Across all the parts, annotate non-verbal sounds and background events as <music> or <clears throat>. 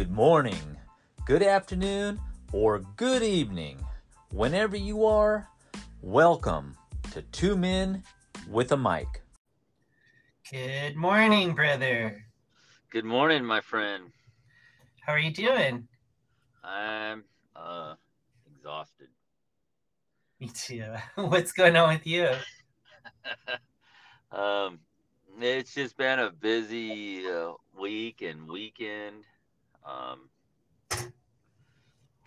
good morning, good afternoon, or good evening. Whenever you are, welcome to Two Men with a Mic. Good morning, brother. Good morning, my friend. How are you doing? I'm uh exhausted. Me too. <laughs> What's going on with you? <laughs> um it's just been a busy uh, week and weekend. Um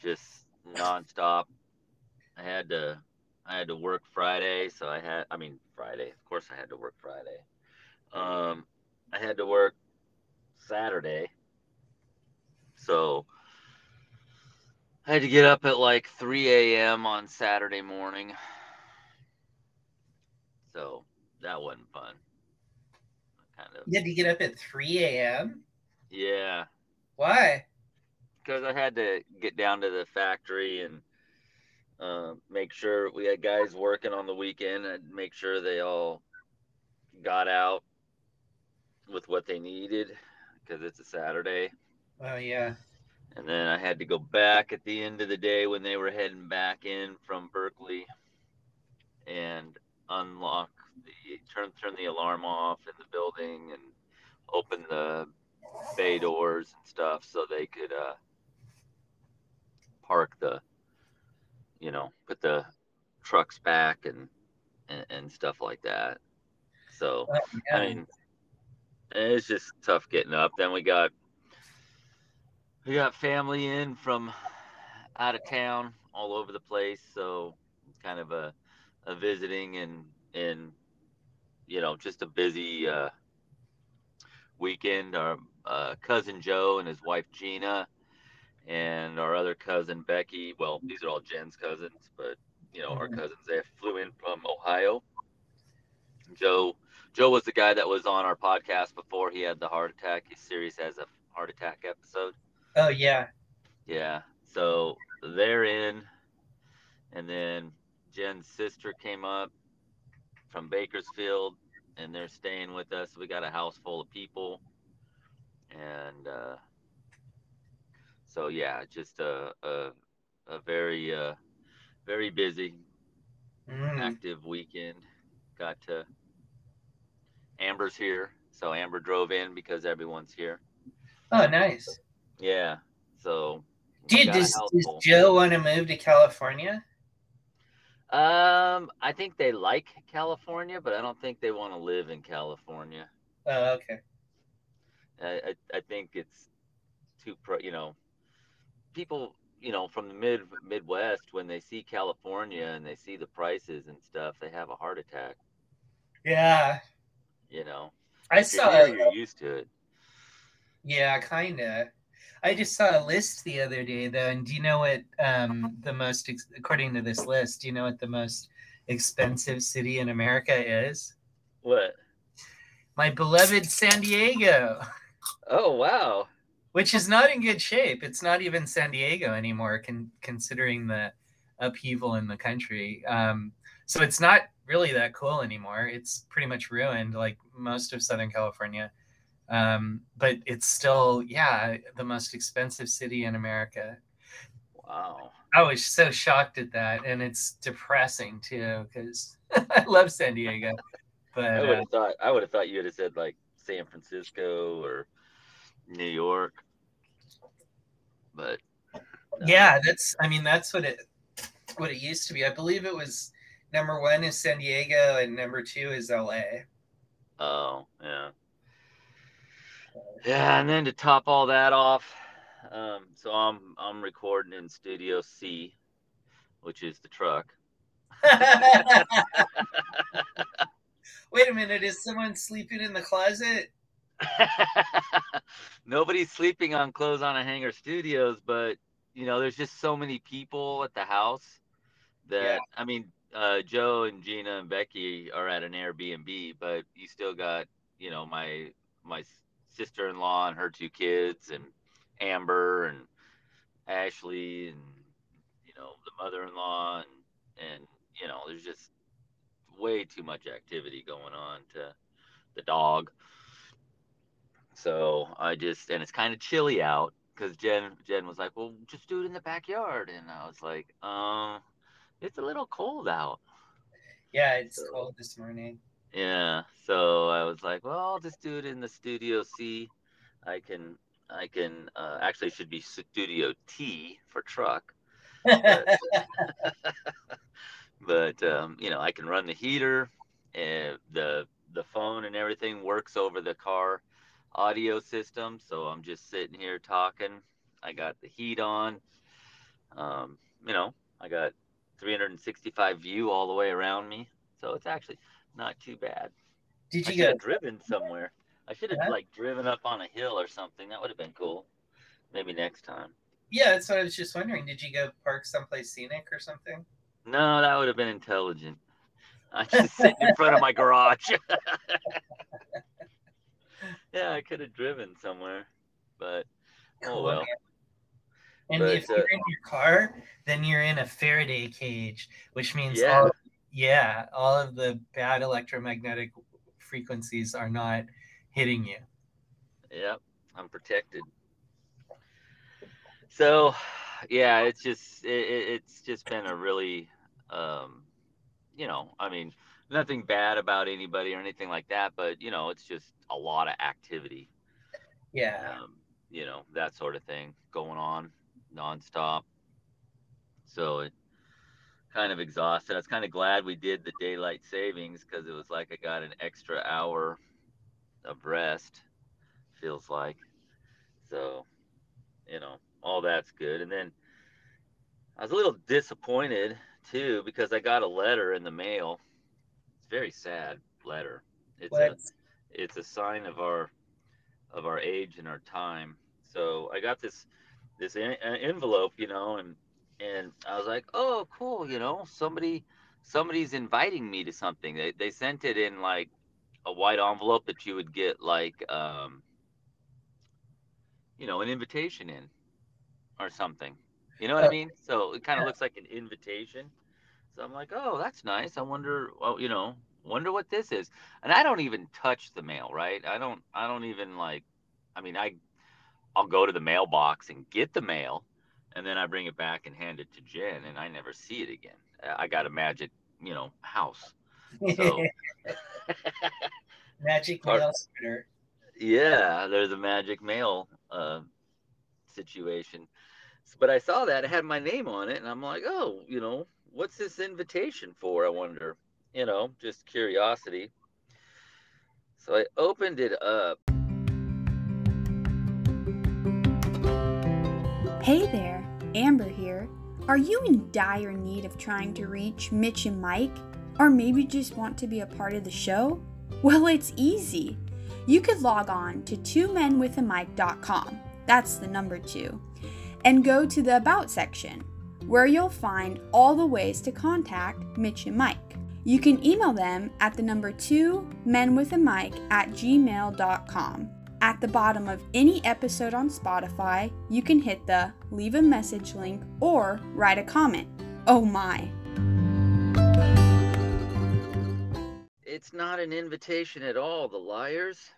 just nonstop. I had to I had to work Friday, so I had I mean Friday. Of course I had to work Friday. Um I had to work Saturday. So I had to get up at like 3 a.m. on Saturday morning. So that wasn't fun. Kind of. You had to get up at 3 a.m.? Yeah. Why? Because I had to get down to the factory and uh, make sure we had guys working on the weekend and make sure they all got out with what they needed because it's a Saturday. Oh, yeah. And then I had to go back at the end of the day when they were heading back in from Berkeley and unlock the turn turn the alarm off in the building and open the bay doors and stuff so they could uh, park the you know put the trucks back and and, and stuff like that. So Oh, yeah. I mean it's just tough getting up. Then we got we got family in from out of town all over the place so kind of a, a visiting and and you know just a busy uh, weekend our uh, cousin joe and his wife gina and our other cousin becky well these are all jen's cousins but you know our Mhm. cousins they flew in from ohio joe joe was the guy that was on our podcast before he had the heart attack his series has a heart attack episode Oh, yeah. yeah. So they're in, and then Jen's sister came up from Bakersfield, and they're staying with us. We got a house full of people, and uh, so yeah, just a a, a very uh, very busy, Mm. active weekend. Got to Amber's here, so Amber drove in because everyone's here. Oh, nice. Yeah. So Dude, does, does. Joe want to move to California? Um, I think they like California, but I don't think they want to live in California. Oh, okay. I, I, I think it's too pro. You know, people, you know, from the mid Midwest when they see California and they see the prices and stuff, they have a heart attack. Yeah. You know, I you're saw, here, you're used to it. yeah, kind of. I just saw a list the other day, though, and do you know what um, the most, ex- according to this list, do you know what the most expensive city in America is? What? My beloved San Diego, <laughs> Oh wow. which is not in good shape. It's not even San Diego anymore, con- considering the upheaval in the country. Um, so it's not really that cool anymore. It's pretty much ruined, like most of Southern California. Um, but it's still, yeah, the most expensive city in America. Wow. I was so shocked at that, and it's depressing too because <laughs> I love San Diego. <laughs> But I would uh, have thought. I would have thought you would have said like San Francisco or New York. But no. yeah, that's I mean that's what it what it used to be. I believe it was number one is San Diego and number two is LA. Oh, yeah. Yeah, and then to top all that off, um, so I'm I'm recording in Studio C, which is the truck. <laughs> Wait a minute, is someone sleeping in the closet? <laughs> Nobody's sleeping on clothes on a hanger studios, but you know, there's just so many people at the house that Yeah. I mean, uh, Joe and Gina and Becky are at an Airbnb, but you still got, you know, my my sister-in-law and her two kids and Amber and Ashley and you know, the mother-in-law and and you know, there's just way too much activity going on to the dog. So I just and it's kind of chilly out, because Jen Jen was like, well, just do it in the backyard, and I was like, um, it's a little cold out. Yeah, it's So- cold this morning. Yeah, so I was like, well, I'll just do it in the Studio C. I can, I can, uh, actually should be Studio T for truck, <laughs> but um, you know, I can run the heater, and the the phone and everything works over the car audio system. So I'm just sitting here talking. I got the heat on. Um, you know, I got 365 view all the way around me, so it's actually not too bad. Did you have driven somewhere. I should have Huh? like driven up on a hill or something. That would have been cool. Maybe next time. Yeah, that's what I was just wondering. Did you go park someplace scenic or something? No, that would have been intelligent. I just sitting in front of my garage. <laughs> yeah, I could have driven somewhere, but oh well. And But, if uh, you're in your car, then you're in a Faraday cage, which means Yeah. all yeah, all of the bad electromagnetic frequencies are not hitting you. Yep, I'm protected. So, yeah, it's just it, it- it's just been a really, um, you know, I mean, nothing bad about anybody or anything like that, but you know, it's just a lot of activity, Yeah. um, you know, that sort of thing going on nonstop. So it kind of exhausted. I was kind of glad we did the daylight savings because it was like I got an extra hour of rest. Feels like so, you know, all that's good. And then I was a little disappointed too because I got a letter in the mail. Very sad letter. It's a it's a sign of our of our age and our time. So I got this this en- en- envelope, you know, and and I was like, oh, cool, you know, somebody somebody's inviting me to something. They they sent it in like a white envelope that you would get like um you know an invitation in or something. You know what I Uh, mean? So it kind of looks like an invitation. So I'm like, oh, that's nice. I wonder, well, you know, wonder what this is. And I don't even touch the mail, right? I don't, I don't even like. I mean, I, I'll go to the mailbox and get the mail, and then I bring it back and hand it to Jen, and I never see it again. Uh, I got a magic, you know, house. So- <laughs> Magic mail splitter. yeah, there's a magic mail uh, situation. But I saw that it had my name on it, and I'm like, oh, you know, what's this invitation for? I wonder, you know, just curiosity. So I opened it up. Hey there, Amber here. Are you in dire need of trying to reach Mitch and Mike? Or maybe just want to be a part of the show? Well, it's easy. You could log on to twomenwithamic.com, that's the number two, and go to the About section, where you'll find all the ways to contact Mitch and Mike. You can email them at the number two menwithamic at gmail.com. At the bottom of any episode on Spotify, you can hit the leave a message link or write a comment. Oh my. It's not an invitation at all, the liars.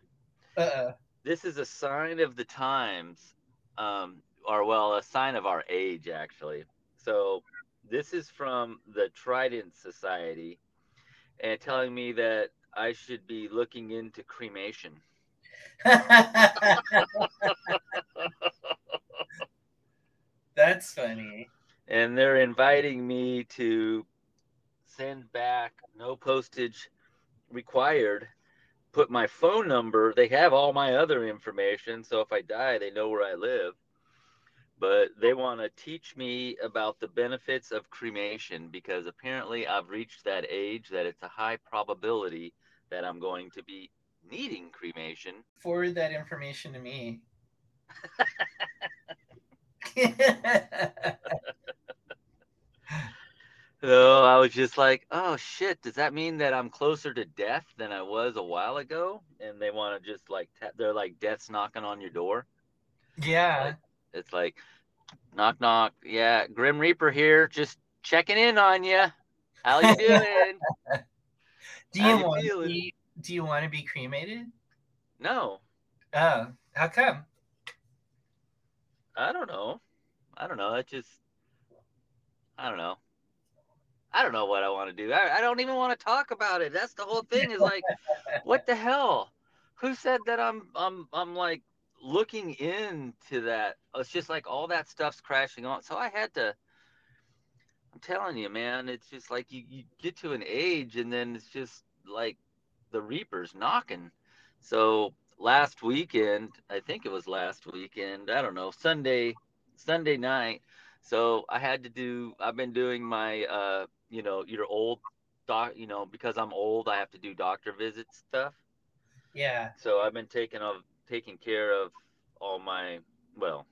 Uh-uh. This is a sign of the times, um, or well, a sign of our age, actually. So this is from the Trident Society, and telling me that I should be looking into cremation. <laughs> That's funny. and they're inviting me to send back no postage required put my phone number they have all my other information so if i die they know where i live but they want to teach me about the benefits of cremation because apparently i've reached that age that it's a high probability that i'm going to be needing cremation Forward that information to me. So <laughs> oh, I was just like, oh shit, does that mean that I'm closer to death than I was a while ago? And they want to just like, they're like, death's knocking on your door. yeah. It's like, knock, knock. Yeah, Grim Reaper here, just checking in on you. How you <laughs> doing? Do you you want to be, do you want to be cremated? no, Oh, how come? I don't know. I don't know. It just, I don't know. I don't know what I want to do. I, I don't even want to talk about it. That's the whole thing. Is like, <laughs> what the hell? Who said that I'm I'm I'm like looking into that? It's just like all that stuff's crashing on. So I had to. I'm telling you, man. It's just like you you get to an age, and then it's just like the Reaper's knocking. So last weekend, I think it was last weekend. I don't know Sunday Sunday night. So I had to do. I've been doing my uh you know, your old doc, you know, because I'm old, I have to do doctor visits stuff. Yeah. So I've been taking of taking care of all my well,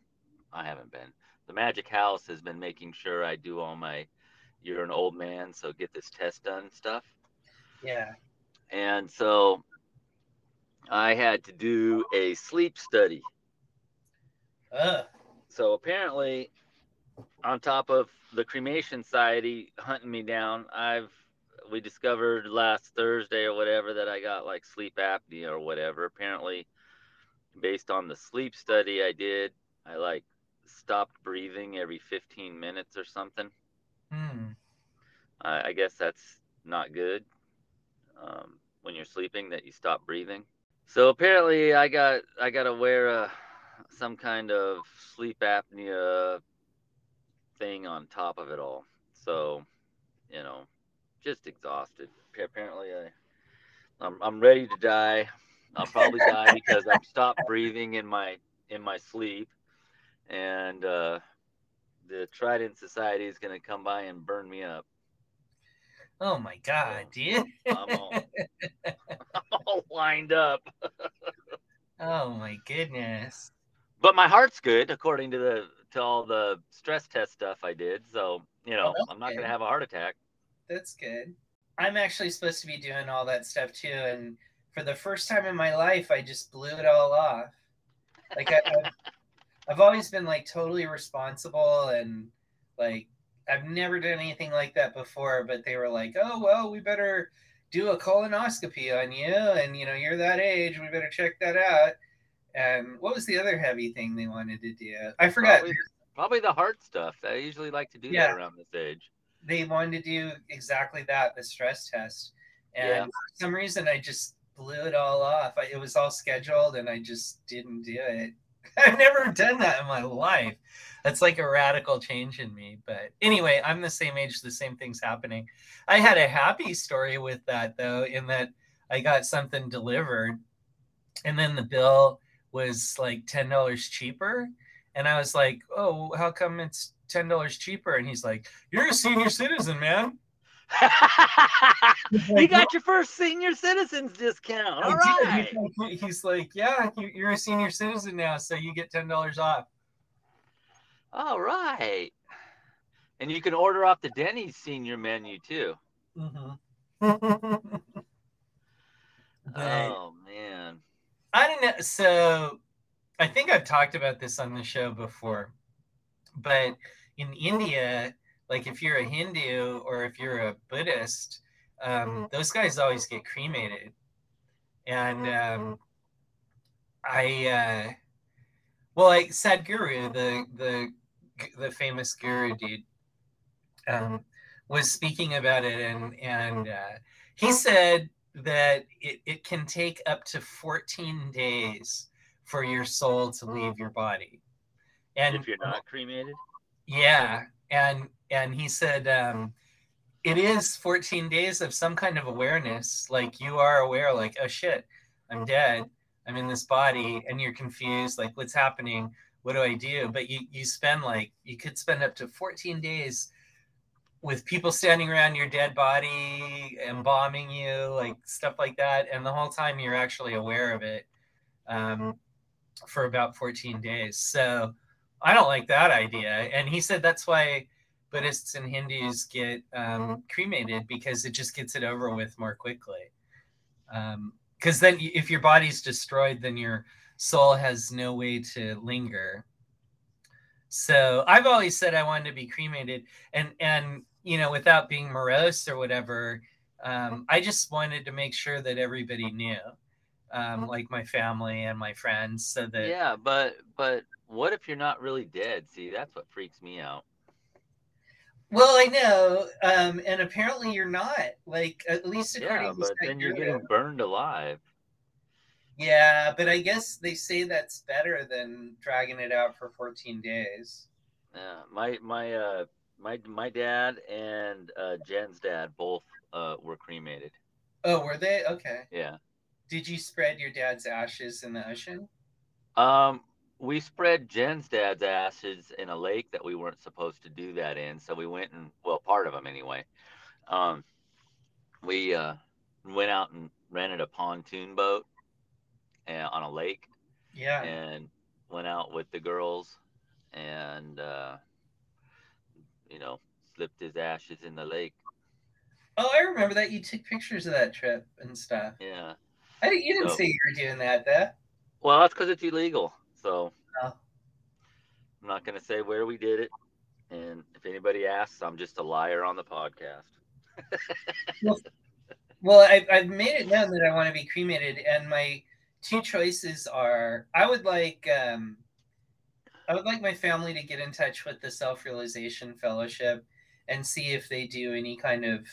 I haven't been. The Magic House has been making sure I do all my you're an old man, so get this test done stuff. Yeah. And so I had to do a sleep study. Ugh. So apparently on top of the cremation society hunting me down, I've we discovered last Thursday or whatever that I got like sleep apnea or whatever. Apparently, based on the sleep study I did, I like stopped breathing every 15 minutes or something. Hmm. I, I guess that's not good um, when you're sleeping that you stop breathing. So apparently, I got I got to wear a some kind of sleep apnea thing on top of it all. So, you know, just exhausted. Apparently, I, I'm, I'm ready to die. I'll probably die because I've stopped breathing in my in my sleep, and uh, the Trident Society is going to come by and burn me up. Oh my God, dude. I'm all, <laughs> <laughs> I'm all lined up. oh my goodness. But my heart's good, according to the to all the stress test stuff I did. So you know, Oh, I'm not going to have a heart attack. That's good. I'm actually supposed to be doing all that stuff too, and for the first time in my life, I just blew it all off. Like I, I've, <laughs> I've always been like totally responsible and like I've never done anything like that before. But they were like, "Oh well, we better do a colonoscopy on you, and you know you're that age, we better check that out." And what was the other heavy thing they wanted to do? I forgot. Probably, probably the heart stuff. I usually like to do Yeah. that around this age. they wanted to do exactly that the stress test and Yeah. for some reason i just blew it all off. I, it was all scheduled and i just didn't do it. <laughs> I've never done that in my life. That's like a radical change in me but anyway i'm the same age the same thing's happening. I had a happy story with that though in that i got something delivered and then the bill was like $10 cheaper. And i was like oh how come it's $10 cheaper? And he's like you're a senior citizen, man. You got your first senior citizens discount. All right. He's like- yeah, you- you're a senior citizen now, so you get ten dollars off. All right. And you can order off the Denny's senior menu too. Mm-hmm. <laughs> Oh man. I don't know. So I think I've talked about this on the show before, but in India, like if you're a Hindu or if you're a Buddhist, um, those guys always get cremated. And um, I, uh, well, like Sadhguru, the the the famous guru dude, um, was speaking about it, and and uh, he said that it, it can take up to 14 days for your soul to leave your body. And if you're not cremated. yeah, and and he said um, it is 14 days of some kind of awareness. Like you are aware, like oh shit, I'm dead. I'm in this body, and you're confused, like what's happening? What do I do? But you you spend like you could spend up to 14 days with people standing around your dead body, embalming you, like stuff like that, and the whole time you're actually aware of it um, for about 14 days. So I don't like that idea. And he said that's why Buddhists and Hindus get um, cremated because it just gets it over with more quickly. Because then, if your body's destroyed, then your soul has no way to linger. So I've always said I wanted to be cremated, and and you know, without being morose or whatever, um, I just wanted to make sure that everybody knew, um, like my family and my friends, so that Yeah, but but what if you're not really dead? See, that's what freaks me out. Well, I know, um, and apparently you're not. Like at least according Yeah, to but then you're getting burned alive. Yeah, but I guess they say that's better than dragging it out for 14 days. Yeah, my my uh my my dad and uh, Jen's dad both uh, were cremated. Oh, were they? Okay. Yeah. Did you spread your dad's ashes in the ocean? Um, we spread Jen's dad's ashes in a lake that we weren't supposed to do that in, so we went and well, part of them anyway. Um, we uh, went out and rented a pontoon boat uh, on a lake Yeah. and went out with the girls and uh, you know slipped his ashes in the lake. Oh, I remember that. You took pictures of that trip and stuff. Yeah. I didn't, you didn't So- say you were doing that, though. Well, that's because it's illegal. So Oh. I'm not going to say where we did it. And if anybody asks, I'm just a liar on the podcast. Well, I, I've made it known that I want to be cremated, and my two choices are: I would like, um, I would like my family to get in touch with the Self Realization Fellowship and see if they do any kind of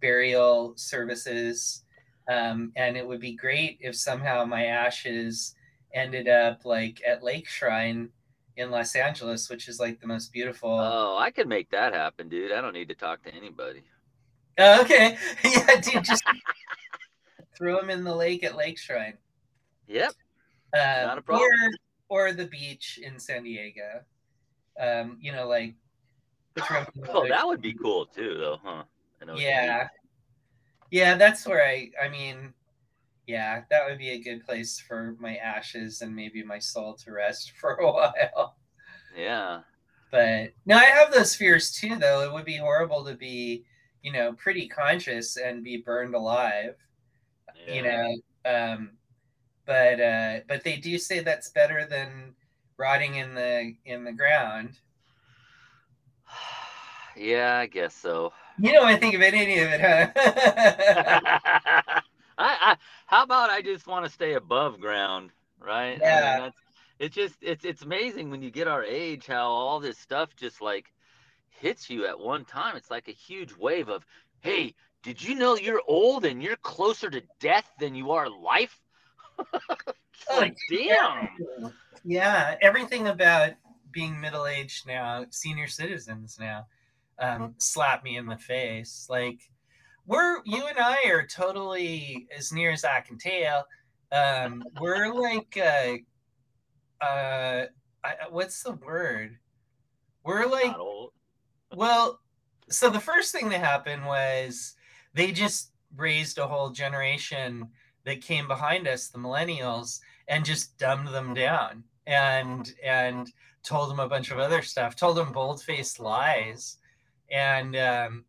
burial services. Um, and it would be great if somehow my ashes ended up like at Lake Shrine in Los Angeles, which is like the most beautiful. Oh, I could make that happen, dude. I don't need to talk to anybody. Oh, okay, <laughs> yeah, <laughs> dude, just throw them in the lake at Lake Shrine. Yep. Um, Not a problem. Or, or the beach in San Diego. Um, you know, like. throw 'em in the <gasps> Oh, that would be cool too, though, huh? I know what you mean. Yeah. Yeah, that's where I. I mean, yeah, that would be a good place for my ashes and maybe my soul to rest <laughs> for a while. Yeah. But no, I have those fears too, though. It would be horrible to be, you know, pretty conscious and be burned alive. you know um but uh but they do say that's better than rotting in the in the ground <sighs> yeah, I guess so. you don't want to think of any of it huh <laughs> <laughs> how about I just want to stay above ground, right? I mean, Yeah. that's, it's just it's it's amazing when you get our age how all this stuff just like hits you at one time. It's like a huge wave of, hey, did you know you're old and you're closer to death than you are life? <laughs> Oh, like, <laughs> damn. yeah everything about being middle-aged now senior citizens now um slap me in the face like we're you and i are totally as near as i can tell. Um <laughs> we're like uh uh I, what's the word? We're like <laughs> Well, so the first thing that happened was they just raised a whole generation that came behind us, the millennials, and just dumbed them down and and told them a bunch of other stuff, told them bold-faced lies. And um,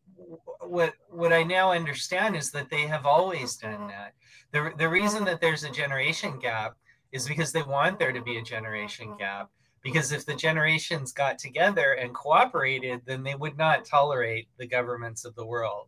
what what I now understand is that they have always done that. The, the reason that there's a generation gap is because they want there to be a generation gap because if the generations got together and cooperated, then they would not tolerate the governments of the world.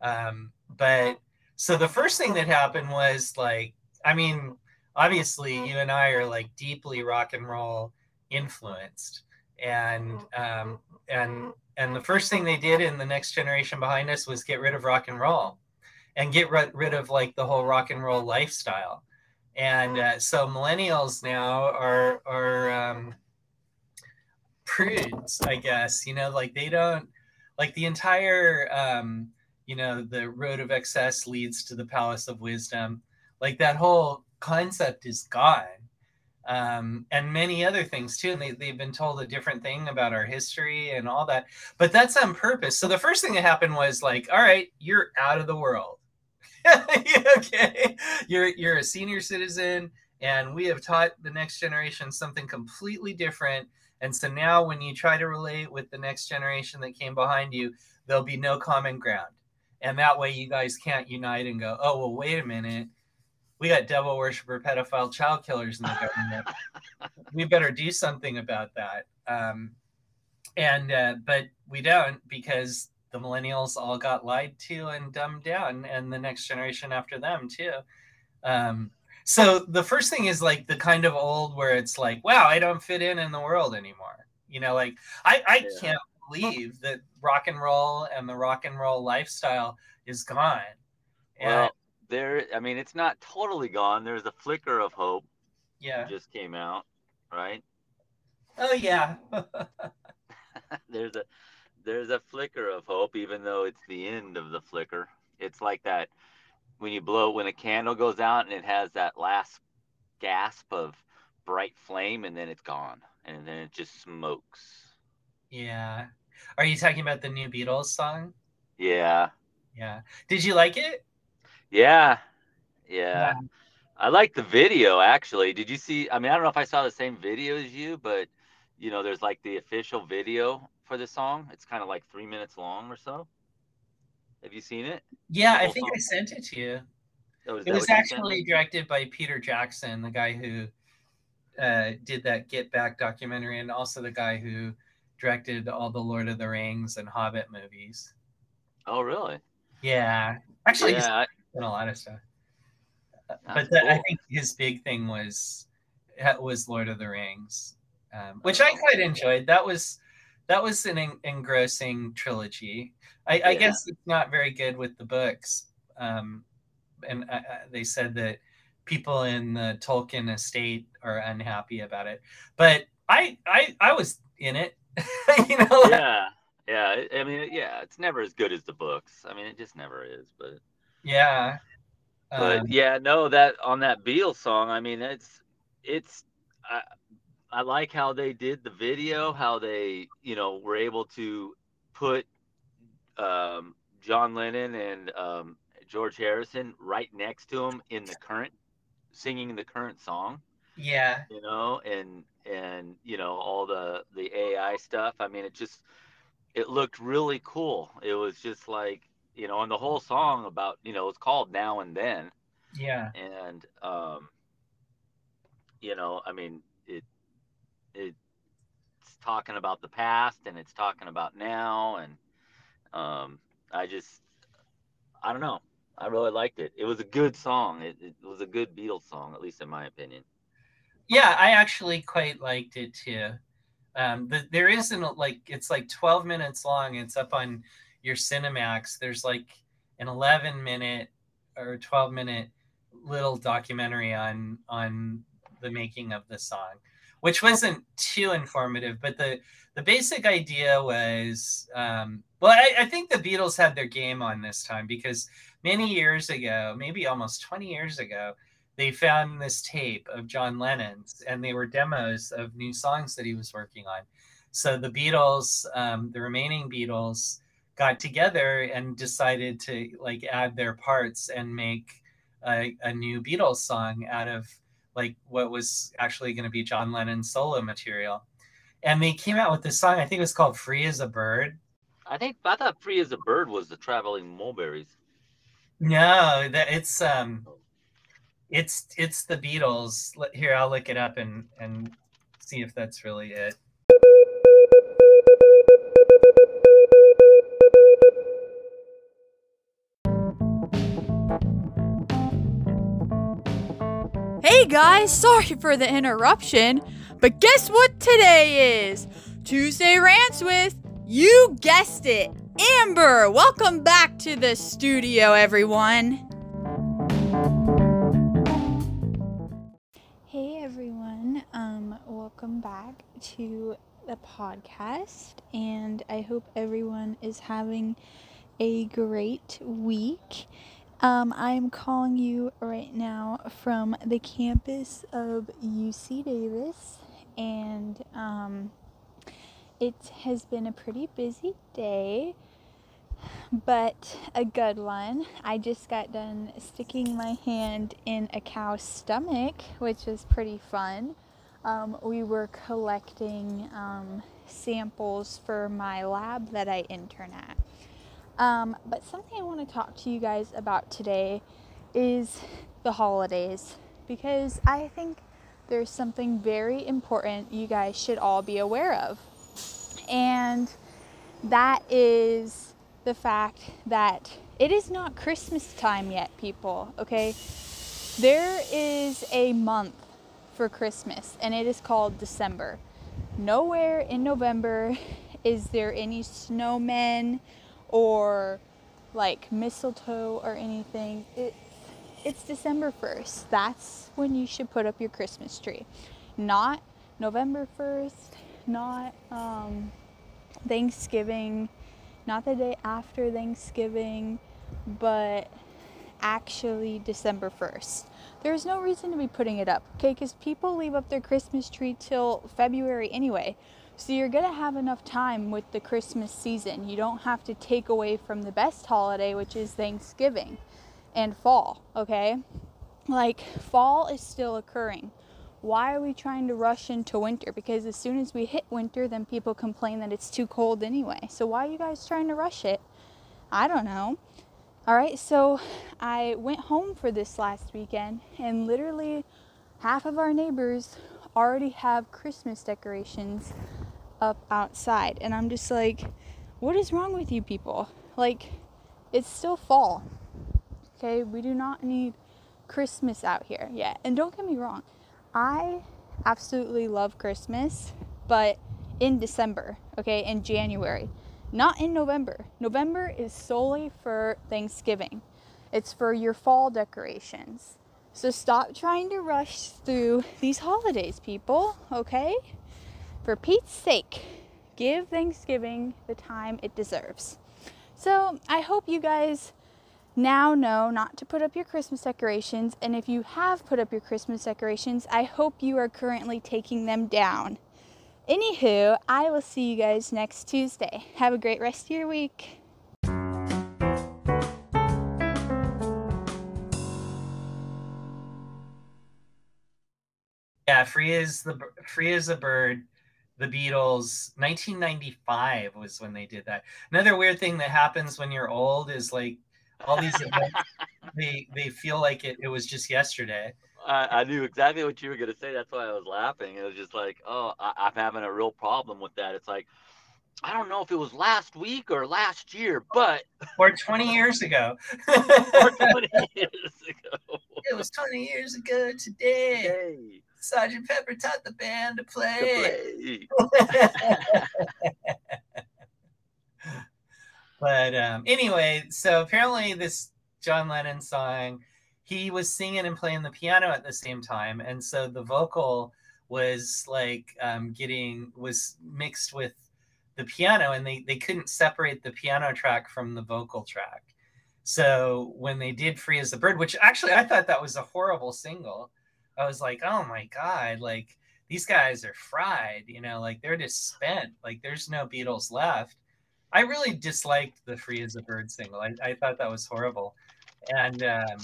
Um, but so the first thing that happened was like, I mean, obviously you and I are like deeply rock and roll influenced, and um, and and the first thing they did in the next generation behind us was get rid of rock and roll, and get rid, rid of like the whole rock and roll lifestyle and uh, so millennials now are are um, prudes, I guess. You know, like they don't like the entire um, you know the road of excess leads to the palace of wisdom. Like that whole concept is gone. Um, and many other things too. And they, they've been told a different thing about our history and all that, but that's on purpose. So the first thing that happened was like, all right, you're out of the world. <laughs> okay, you're you're a senior citizen, and we have taught the next generation something completely different. And so now, when you try to relate with the next generation that came behind you, there'll be no common ground, and that way you guys can't unite and go, oh well, wait a minute, we got devil worshiper, pedophile, child killers in the government. <laughs> we better do something about that. Um, and uh, but we don't because the millennials all got lied to and dumbed down, and the next generation after them too. Um, so the first thing is like the kind of old where it's like, wow, I don't fit in in the world anymore. You know, like I I Yeah. can't believe that rock and roll and the rock and roll lifestyle is gone. And Well, there. I mean, it's not totally gone. There's a flicker of hope. yeah. Just came out, right? Oh yeah. <laughs> there's a there's a flicker of hope, even though it's the end of the flicker. It's like that when you blow when a candle goes out and it has that last gasp of bright flame, and then it's gone, and then it just smokes. yeah. Are you talking about the new Beatles song? Yeah, Yeah. Did you like it? Yeah, yeah. I like the video actually. Did you see? I mean, I don't know if I saw the same video as you, but you know, there's like the official video for the song. It's kind of like three minutes long or so. Have you seen it? Yeah, I think song? I sent it to you. Oh, It was what you sent actually directed by Peter Jackson, the guy who uh, did that Get Back documentary, and also the guy who directed all the Lord of the Rings and Hobbit movies. Oh, really? Yeah, actually, yeah, I- done a lot of stuff. That's but the, I think his big thing was was Lord of the Rings, um, which I quite enjoyed. That was that was an en- engrossing trilogy. I, I guess it's not very good with the books, um, and uh, uh, they said that people in the Tolkien estate are unhappy about it. But I I I was in it, <laughs> you know. yeah, yeah. I mean, yeah, it's never as good as the books. I mean, it just never is. But Yeah. but Um, yeah, no, that on that Beatles song. I mean, it's it's. I, I like how they did the video, how they you know were able to put um, John Lennon and um, George Harrison right next to him in the current singing the current song. yeah. you know, and and you know all the the AI stuff. I mean, it just it looked really cool. It was just like you know, and the whole song about you know it's called Now and Then, Yeah. and um, you know, I mean it it it's talking about the past and it's talking about now, and um, I just I don't know. I really liked it. It was a good song. It, it was a good Beatles song, at least in my opinion. Yeah, I actually quite liked it too. Um, the, there isn't like it's like 12 minutes long. It's up on your Cinemax. There's like an 11 minute or 12 minute little documentary on on the making of the song, which wasn't too informative. But the the basic idea was, um, well, I, I think the Beatles had their game on this time because many years ago, maybe almost 20 years ago, they found this tape of John Lennon's, and they were demos of new songs that he was working on. So the Beatles, um, the remaining Beatles, got together and decided to like add their parts and make a, a new Beatles song out of like what was actually going to be John Lennon's solo material. And they came out with this song. I think it was called "Free as a Bird." I think I thought "Free as a Bird" was the Traveling Wilburys. No, that it's um, it's it's the Beatles. Here, I'll look it up and and see if that's really it. Hey guys, sorry for the interruption, but guess what today is? Tuesday Rants with, you guessed it, Amber. Welcome back to the studio, everyone. Hey everyone, um, welcome back to the podcast, and I hope everyone is having a great week. Um, I'm calling you right now from the campus of UC Davis, and um, it has been a pretty busy day, but a good one. I just got done sticking my hand in a cow's stomach, which was pretty fun. Um, we were collecting um, samples for my lab that I intern at. Um, but something I want to talk to you guys about today is the holidays because I think there's something very important you guys should all be aware of. And that is the fact that it is not Christmas time yet, people, okay? There is a month for Christmas, and it is called December. Nowhere in November is there any snowmen or like mistletoe or anything. It, it's December 1st. That's when you should put up your Christmas tree. Not November 1st, not um, Thanksgiving, not the day after Thanksgiving, but actually December 1st. There's no reason to be putting it up, okay? Because people leave up their Christmas tree till February anyway. So you're gonna have enough time with the Christmas season. You don't have to take away from the best holiday, which is Thanksgiving and fall, okay? Like, fall is still occurring. Why are we trying to rush into winter? Because as soon as we hit winter, then people complain that it's too cold anyway. So why are you guys trying to rush it? I don't know. All right, so I went home for this last weekend, and literally half of our neighbors already have Christmas decorations up outside. And I'm just like, what is wrong with you people? Like, it's still fall. Okay, we do not need Christmas out here yet. And don't get me wrong, I absolutely love Christmas, but in December, okay, in January not in November. November is solely for Thanksgiving, it's for your fall decorations. So stop trying to rush through these holidays, people, okay? For Pete's sake, give Thanksgiving the time it deserves. So I hope you guys now know not to put up your Christmas decorations. And if you have put up your Christmas decorations, I hope you are currently taking them down. Anywho, I will see you guys next Tuesday. Have a great rest of your week. Yeah, free as the free as a bird. The Beatles, 1995 was when they did that. Another weird thing that happens when you're old is like all these <laughs> events, they they feel like it, it was just yesterday. I, I knew exactly what you were going to say. That's why I was laughing. It was just like, oh, I, I'm having a real problem with that. It's like, I don't know if it was last week or last year, but or 20 years ago. <laughs> or 20 years ago. It was 20 years ago today. Sergeant Pepper taught the band to to play. play. <laughs> but um, anyway, so apparently this John Lennon song, he was singing and playing the piano at the same time, and so the vocal was like um, getting was mixed with the piano, and they they couldn't separate the piano track from the vocal track. So when they did "Free as a Bird," which actually I thought that was a horrible single, I was like, oh my god, like these guys are fried, you know, like they're just spent, like there's no Beatles left. I really disliked the "Free as a Bird" single. I, I thought that was horrible, and um,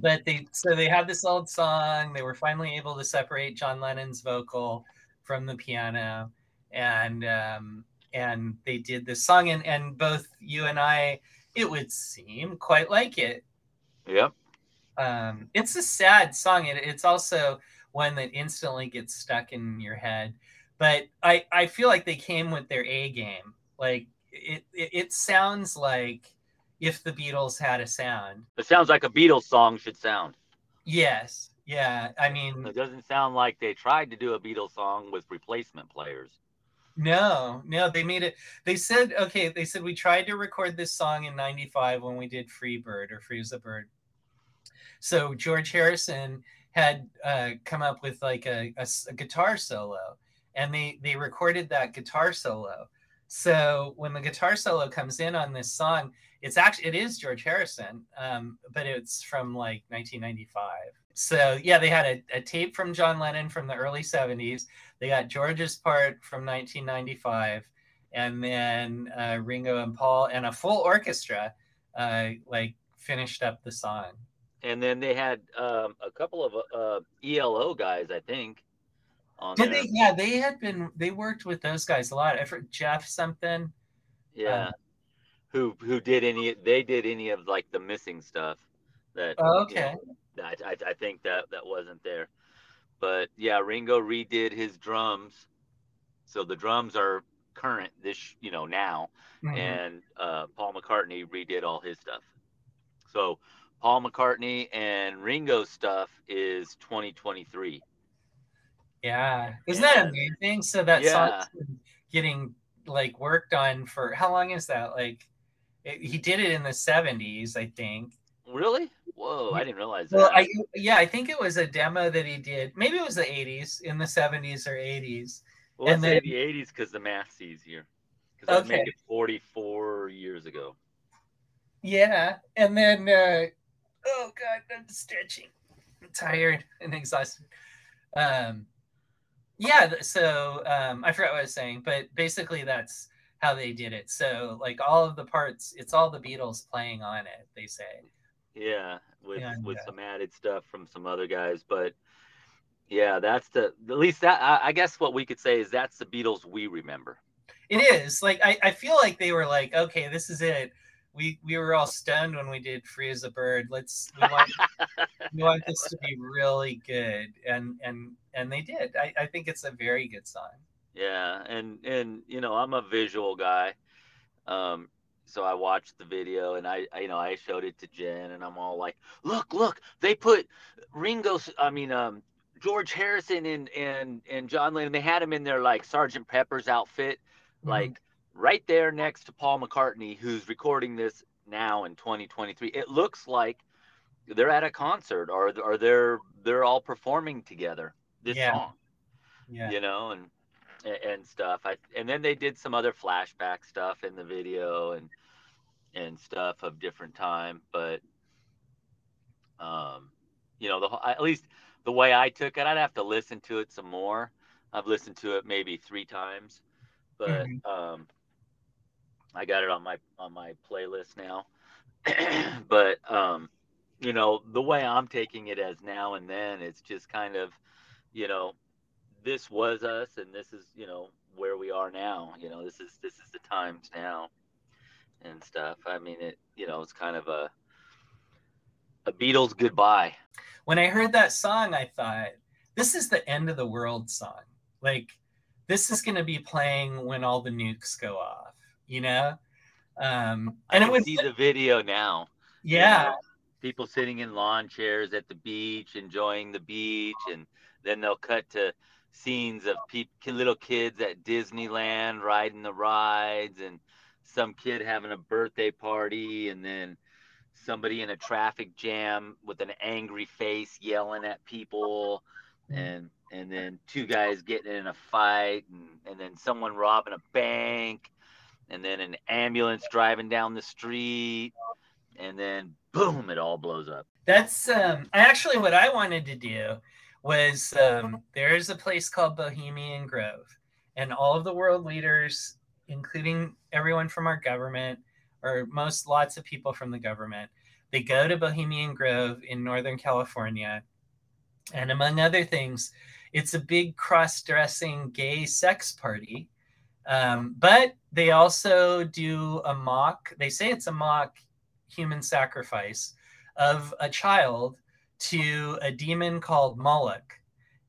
but they so they had this old song. They were finally able to separate John Lennon's vocal from the piano, and um, and they did this song. And and both you and I, it would seem quite like it. Yep. Um, it's a sad song. It, it's also one that instantly gets stuck in your head. But I I feel like they came with their A game. Like it it, it sounds like if the Beatles had a sound. It sounds like a Beatles song should sound. Yes. Yeah. I mean, It doesn't sound like they tried to do a Beatles song with replacement players. no, no, they made it. They said, okay, they said we tried to record this song in 95 when we did Free Bird or Free as a Bird. So George Harrison had uh, come up with like a a guitar solo and they, they recorded that guitar solo. So when the guitar solo comes in on this song, it's actually, it is George Harrison, um, but it's from like 1995. So yeah, they had a, a tape from John Lennon from the early 70s. They got George's part from 1995, and then uh, Ringo and Paul and a full orchestra uh, like finished up the song. And then they had um, a couple of uh, ELO guys, I think. On Did there. they? Yeah, they had been. They worked with those guys a lot. I forget Jeff something. Yeah. who who did any? They did any of like the missing stuff. That. Oh, you know, okay. that I, I think that that wasn't there. But yeah, Ringo redid his drums, so the drums are current this you know now, Mhm. and uh, Paul McCartney redid all his stuff. So Paul McCartney and Ringo stuff is 2023. Yeah, isn't that amazing? So that Yeah. song's been getting like worked on for how long is that? Like, it, he did it in the '70s, I think. Really? Whoa, I didn't realize that. Well, I yeah, I think it was a demo that he did. Maybe it was the '80s, in the '70s or '80s. well, and say then- the 80s because the math's easier. Because I Okay. make it 44 years ago. Yeah, and then uh, oh god, I'm stretching. I'm tired and exhausted. Um, yeah, so um, I forgot what I was saying, but basically that's how they did it. So like all of the parts, it's all the Beatles playing on it. They say. Yeah, with with some added stuff from some other guys, but yeah, that's the at least that I, I guess what we could say is that's the Beatles we remember. It is like I, I feel like they were like, okay, this is it. We we were all stunned when we did "Free as a Bird." Let's we want, <laughs> we want this to be really good, and and and they did. I, I think it's a very good song. Yeah, and and you know I'm a visual guy, um, so I watched the video and I, I you know I showed it to Jen and I'm all like, look, look, they put ringo I mean, um, George Harrison and and and John Lennon. They had him in their like Sergeant Pepper's outfit, like right there next to Paul McCartney, who's recording this now in 2023. It looks like they're at a concert or or they're they're all performing together this Yeah. song yeah. you know, and and stuff. I and then they did some other flashback stuff in the video and and stuff of different time, but um, you know, the at least the way I took it, I'd have to listen to it some more. I've listened to it maybe three times, but Mhm. um, I got it on my on my playlist now. <clears throat> but um, you know, the way I'm taking it as now and then, it's just kind of, you know, this was us and this is you know where we are now you know this is this is the times now and stuff i mean it you know it's kind of a a beatles goodbye When I heard that song, I thought, this is the end of the world song. Like, this is going to be playing when all the nukes go off, you know? Um, i and it can was, see the video now. You yeah, know, people sitting in lawn chairs at the beach enjoying the beach and then they'll cut to scenes of peop little kids at disneyland riding the rides and some kid having a birthday party and then somebody in a traffic jam with an angry face yelling at people and and then two guys getting in a fight and, and then someone robbing a bank and then an ambulance driving down the street and then boom it all blows up. That's um actually what I wanted to do was um there's a place called Bohemian Grove and all of the world leaders including everyone from our government or most lots of people from the government they go to Bohemian Grove in Northern California. And among other things it's a big cross-dressing gay sex party um, but they also do a mock they say it's a mock human sacrifice of a child to a demon called Moloch.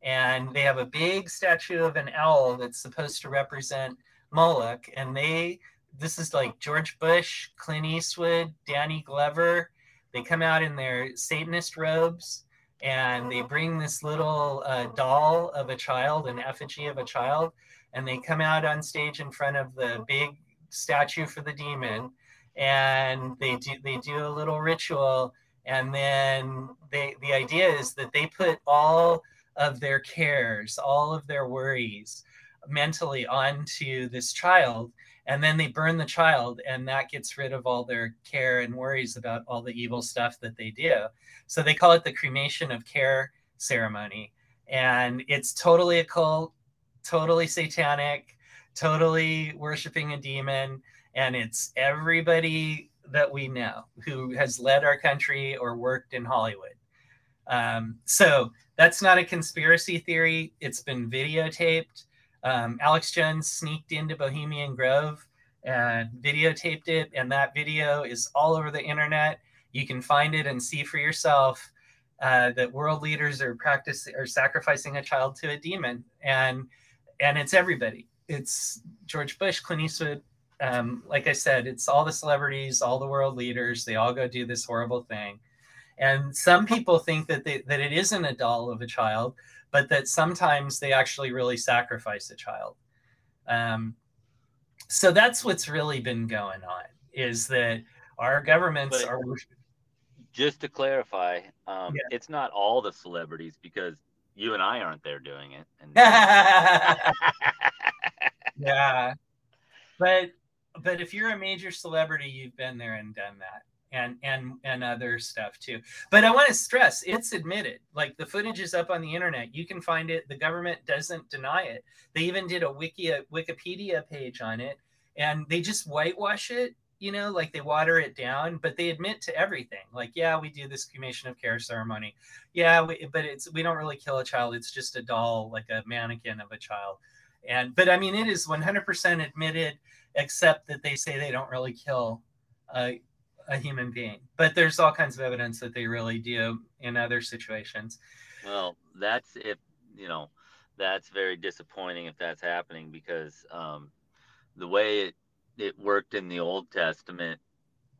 And they have a big statue of an owl that's supposed to represent Moloch. And they, this is like George Bush, Clint Eastwood, Danny Glover. They come out in their Satanist robes and they bring this little uh, doll of a child, an effigy of a child. And they come out on stage in front of the big statue for the demon. And they do they do a little ritual and then they the idea is that they put all of their cares all of their worries mentally onto this child and then they burn the child and that gets rid of all their care and worries about all the evil stuff that they do so they call it the cremation of care ceremony and it's totally occult totally satanic totally worshiping a demon and it's everybody that we know who has led our country or worked in Hollywood. Um, so that's not a conspiracy theory. It's been videotaped. Um, Alex Jones sneaked into Bohemian Grove and videotaped it, and that video is all over the internet. You can find it and see for yourself uh, that world leaders are practicing or sacrificing a child to a demon, and and it's everybody. It's George Bush, Clint Eastwood, um, like I said, it's all the celebrities, all the world leaders. They all go do this horrible thing, And some people think that they, that it isn't a doll of a child, but that sometimes they actually really sacrifice a child. Um, so that's what's really been going on is that our governments But- are Just to clarify, um, Yeah. it's not all the celebrities because you and I aren't there doing it. And <laughs> <laughs> yeah. But but if you're a major celebrity you've been there and done that and and and other stuff too. But i want to stress it's admitted. Like the footage is up on the internet. You can find it. The government doesn't deny it. They even did a wiki a wikipedia page on it and they just whitewash it you know like they water it down but they admit to everything like yeah we do this cremation of care ceremony. Yeah we, but it's we don't really kill a child. It's just a doll like a mannequin of a child. And but i mean it is 100% admitted except that they say they don't really kill a, a human being. But there's all kinds of evidence that they really do in other situations. Well, that's if you know, that's very disappointing if that's happening because um, the way it it worked in the Old Testament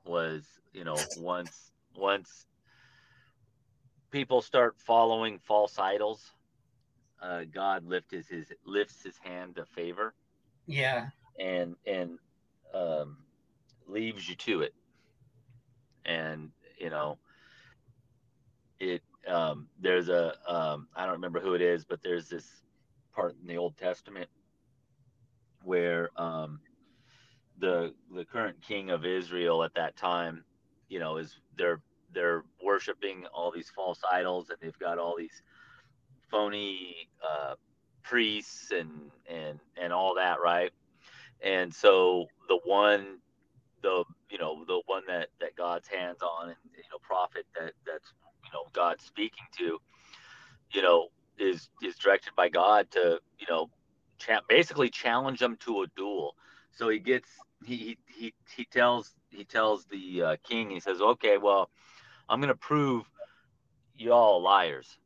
was, you know, <laughs> once once people start following false idols, uh, God lifts his, his lifts his hand to favor yeah and and um, leaves you to it. And you know, it um, there's a um, I don't remember who it is, but there's this part in the Old Testament where um, the the current king of Israel at that time, you know, is they're they're worshiping all these false idols and they've got all these phony uh, priests and and and all that, right? And so the one the you know the one that that God's hands on and you know prophet that that's you know God speaking to you know is is directed by God to you know basically challenge them to a duel. So he gets he he he, tells he tells the uh, king he says okay well I'm gonna prove you all liars.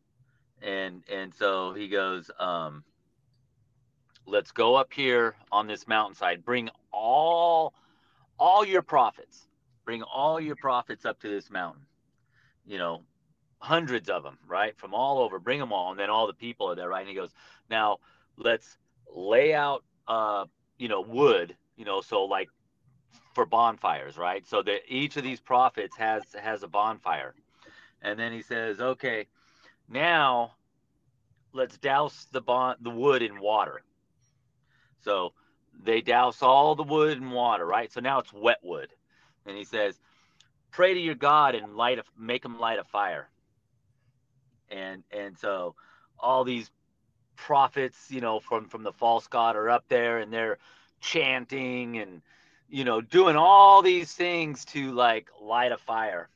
And and so he goes um let's go up here on this mountainside. Bring all all your prophets. Bring all your prophets up to this mountain. You know hundreds of them right from all over. Bring them all and then all the people are there right? And he goes now let's lay out uh you know wood you know so like for bonfires right so that each of these prophets has has a bonfire and then he says okay now let's douse the bon the wood in water so they douse all the wood in water, right? So now it's wet wood. And he says, pray to your God and light a, make him light a fire. And and so all these prophets, you know, from from the false god are up there and they're chanting and you know doing all these things to like light a fire.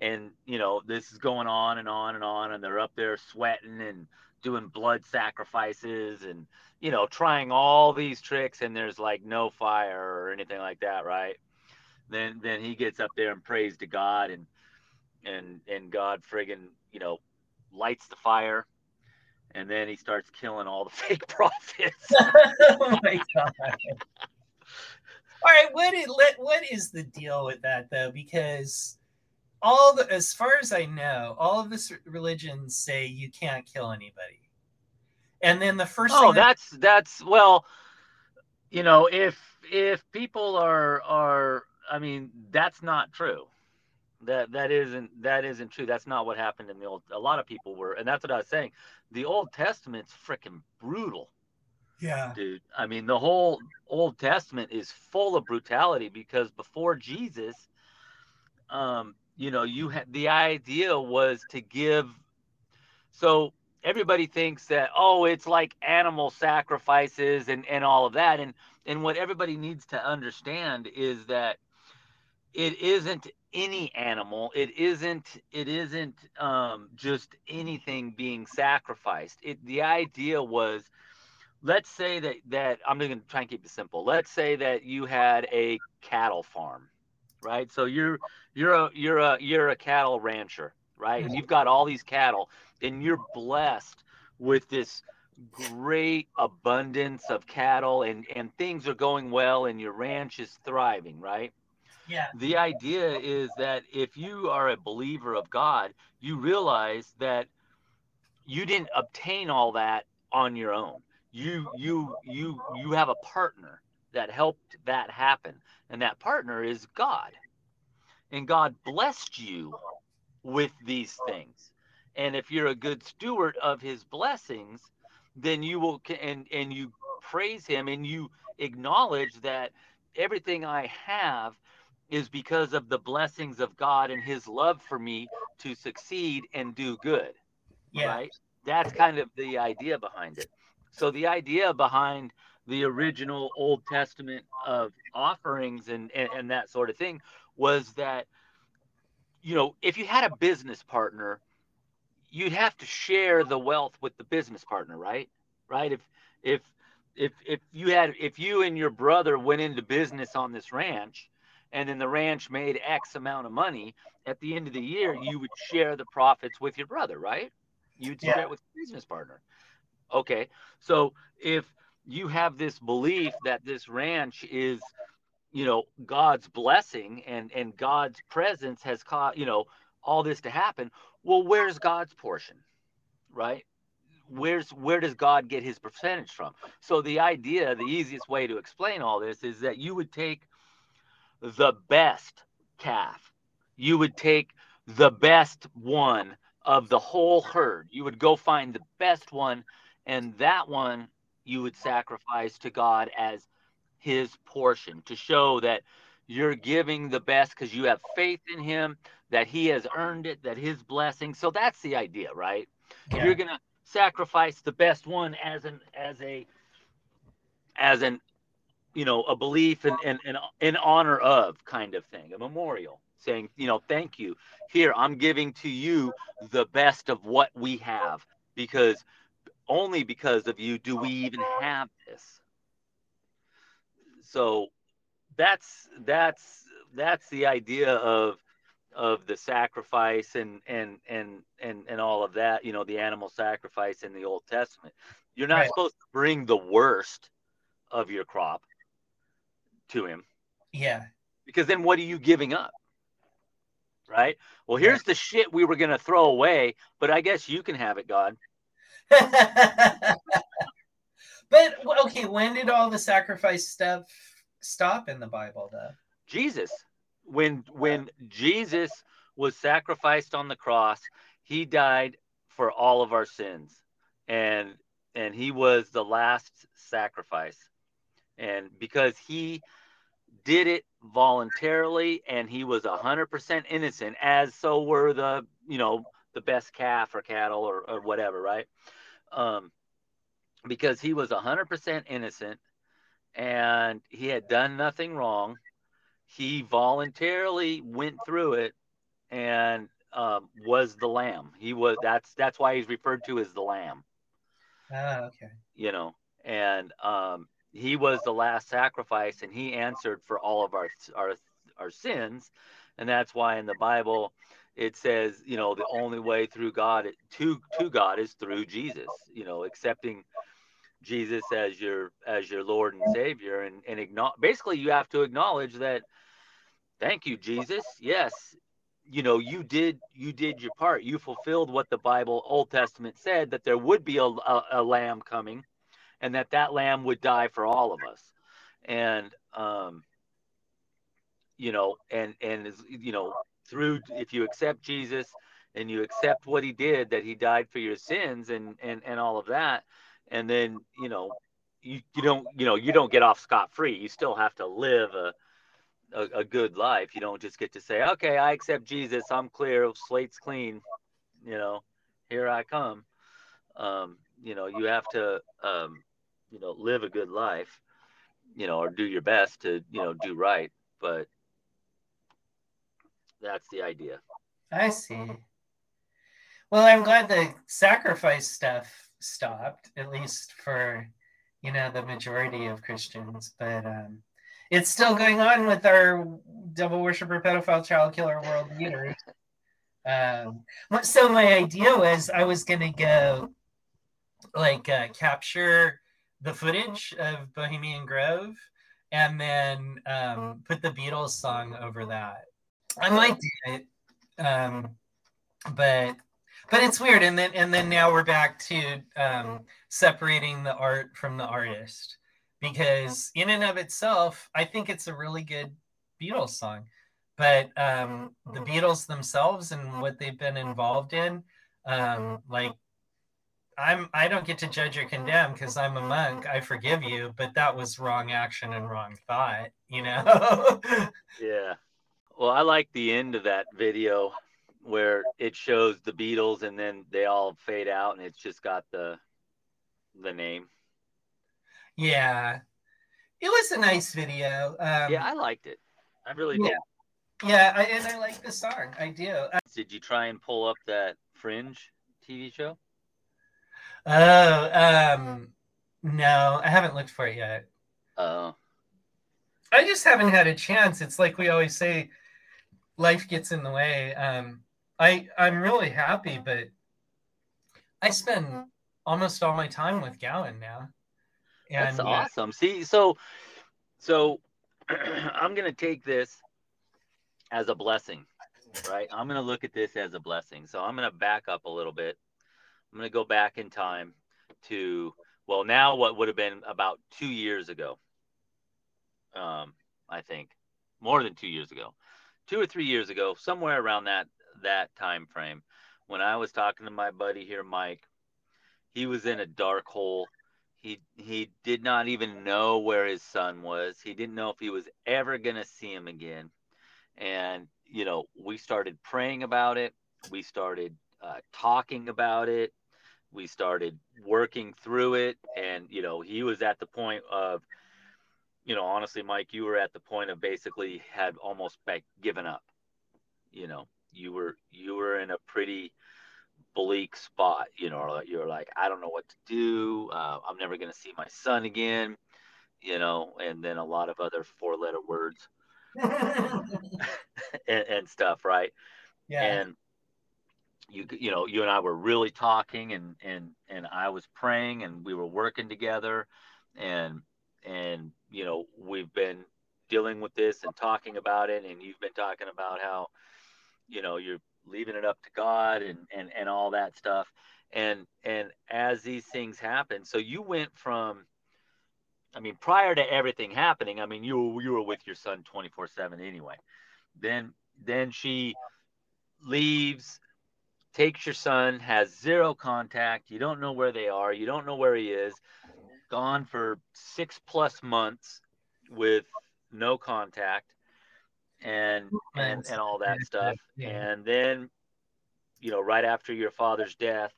And you know, this is going on and on and on and they're up there sweating and doing blood sacrifices and you know trying all these tricks and there's like no fire or anything like that right then then he gets up there and prays to god and and and god friggin you know lights the fire and then he starts killing all the <laughs> fake prophets. <laughs> Oh my god. All right what is, what is the deal with that though? Because all the as far as i know all of the religions say you can't kill anybody. And then the first oh thing that- that's that's well you know if if people are are i mean that's not true that that isn't that isn't true. That's not what happened in the old a lot of people were and that's what i was saying. The old testament's freaking brutal. Yeah. Dude i mean the whole old testament is full of brutality because before jesus um you know you had the idea was to give so everybody thinks that oh it's like animal sacrifices and and all of that. And and what everybody needs to understand is that it isn't any animal. It isn't it isn't um, just anything being sacrificed. It the idea was let's say that that i'm going to try and keep it simple. Let's say that you had a cattle farm right? So you're you're a you're a you're a cattle rancher right? And you've got all these cattle and you're blessed with this great abundance of cattle and and things are going well and your ranch is thriving right Yeah. The idea is that if you are a believer of God, you realize that you didn't obtain all that on your own. You you you you have a partner that helped that happen, and that partner is God. And God blessed you with these things. And if you're a good steward of his blessings, then you will and and you praise him and you acknowledge that everything I have is because of the blessings of God and his love for me to succeed and do good. Yeah. Right? That's kind of the idea behind it. So the idea behind the original Old Testament of offerings and, and, and that sort of thing was that, you know, if you had a business partner, you'd have to share the wealth with the business partner, right? Right? If if if if you had if you and your brother went into business on this ranch and then the ranch made X amount of money, at the end of the year you would share the profits with your brother, right? You'd Yeah. share it with your business partner. Okay. So if you have this belief that this ranch is you know god's blessing and and god's presence has caused you know all this to happen well where's god's portion right where's where does god get his percentage from so the idea the easiest way to explain all this is that you would take the best calf you would take the best one of the whole herd you would go find the best one and that one you would sacrifice to God as his portion to show that you're giving the best because you have faith in him, that he has earned it, that his blessing. So that's the idea, right? Yeah. You're gonna sacrifice the best one as an as a as an you know a belief and and and in honor of kind of thing, a memorial saying, you know, thank you. Here, I'm giving to you the best of what we have because only because of you do we even have this so that's that's that's the idea of of the sacrifice and and and and and all of that you know the animal sacrifice in the old testament you're not Right. supposed to bring the worst of your crop to him Yeah. because then what are you giving up right well here's the shit we were going to throw away but i guess you can have it god <laughs> but okay, when did all the sacrifice stuff stop in the Bible, though? Jesus. When when Jesus was sacrificed on the cross, he died for all of our sins. And and he was the last sacrifice. And because he did it voluntarily and he was 100% innocent as so were the, you know, the best calf or cattle or, or whatever, right? Um because he was 100% innocent and he had done nothing wrong he voluntarily went through it and um, was the lamb. He was that's that's why he's referred to as the lamb. Oh, okay. You know, and um, he was the last sacrifice, and he answered for all of our our our sins, and that's why in the Bible it says, you know, the only way through God to to God is through Jesus. You know, accepting Jesus as your as your Lord and Savior, and and basically you have to acknowledge that. Thank you, Jesus. Yes, you know you did you did your part. You fulfilled what the Bible Old Testament said that there would be a, a, a lamb coming, and that that lamb would die for all of us, and um, you know, and and you know through if you accept Jesus and you accept what he did that he died for your sins and and and all of that and then you know you, you don't you know you don't get off scot free you still have to live a, a a good life. You don't just get to say okay i accept jesus. I'm clear. Slate's clean. You know here i come. Um you know you have to um you know live a good life you know or do your best to you know do right but that's the idea I see. Well, I'm glad the sacrifice stuff stopped, at least for you know the majority of Christians. But um, it's still going on with our devil worshiper, pedophile, child killer world leaders. Um, so my idea was I was gonna go like uh, capture the footage of Bohemian Grove and then um, put the Beatles song over that. I might do it, um, but but it's weird. And then and then now we're back to um, separating the art from the artist because in and of itself, I think it's a really good Beatles song. But um, the Beatles themselves and what they've been involved in, um, like I'm I don't get to judge or condemn because I'm a monk. I forgive you, but that was wrong action and wrong thought, you know? yeah. Well, I like the end of that video where it shows the Beatles and then they all fade out and it's just got the the name. Yeah. It was a nice video. Um, yeah, I liked it. I really yeah. did. Yeah, I, and I like the song. I do. Did you try and pull up that Fringe TV show? Oh, um, no, I haven't looked for it yet. Oh. I just haven't had a chance. It's like we always say, life gets in the way. Um, I I'm really happy, but I spend almost all my time with Gowan now. And, That's uh, awesome. See, so so <clears throat> I'm gonna take this as a blessing, right? I'm gonna look at this as a blessing. So I'm gonna back up a little bit I'm going to go back in time to, well, now what would have been about two years ago. Um, I think more than two years ago, two or three years ago, somewhere around that that time frame, when I was talking to my buddy here, Mike, he was in a dark hole. He he did not even know where his son was. He didn't know if he was ever gonna see him again. And you know, we started praying about it. We started uh, talking about it we started working through it. And you know he was at the point of you know honestly mike you were at the point of basically had almost like given up. You know you were you were in a pretty bleak spot you know you're like i don't know what to do. Uh, i'm never going to see my son again you know and then a lot of other four letter words <laughs> <laughs> and, and stuff right? Yeah. And you you know you and I were really talking and and and I was praying and we were working together. And and you know we've been dealing with this and talking about it. And you've been talking about how you know you're leaving it up to God and and and all that stuff. And and as these things happen so you went from I mean prior to everything happening I mean you you were with your son 24/7 anyway. Then then she leaves takes your son, has zero contact. You don't know where they are. You don't know where he is. Gone for six plus months with no contact and and, and all that stuff. And then, you know, right after your father's death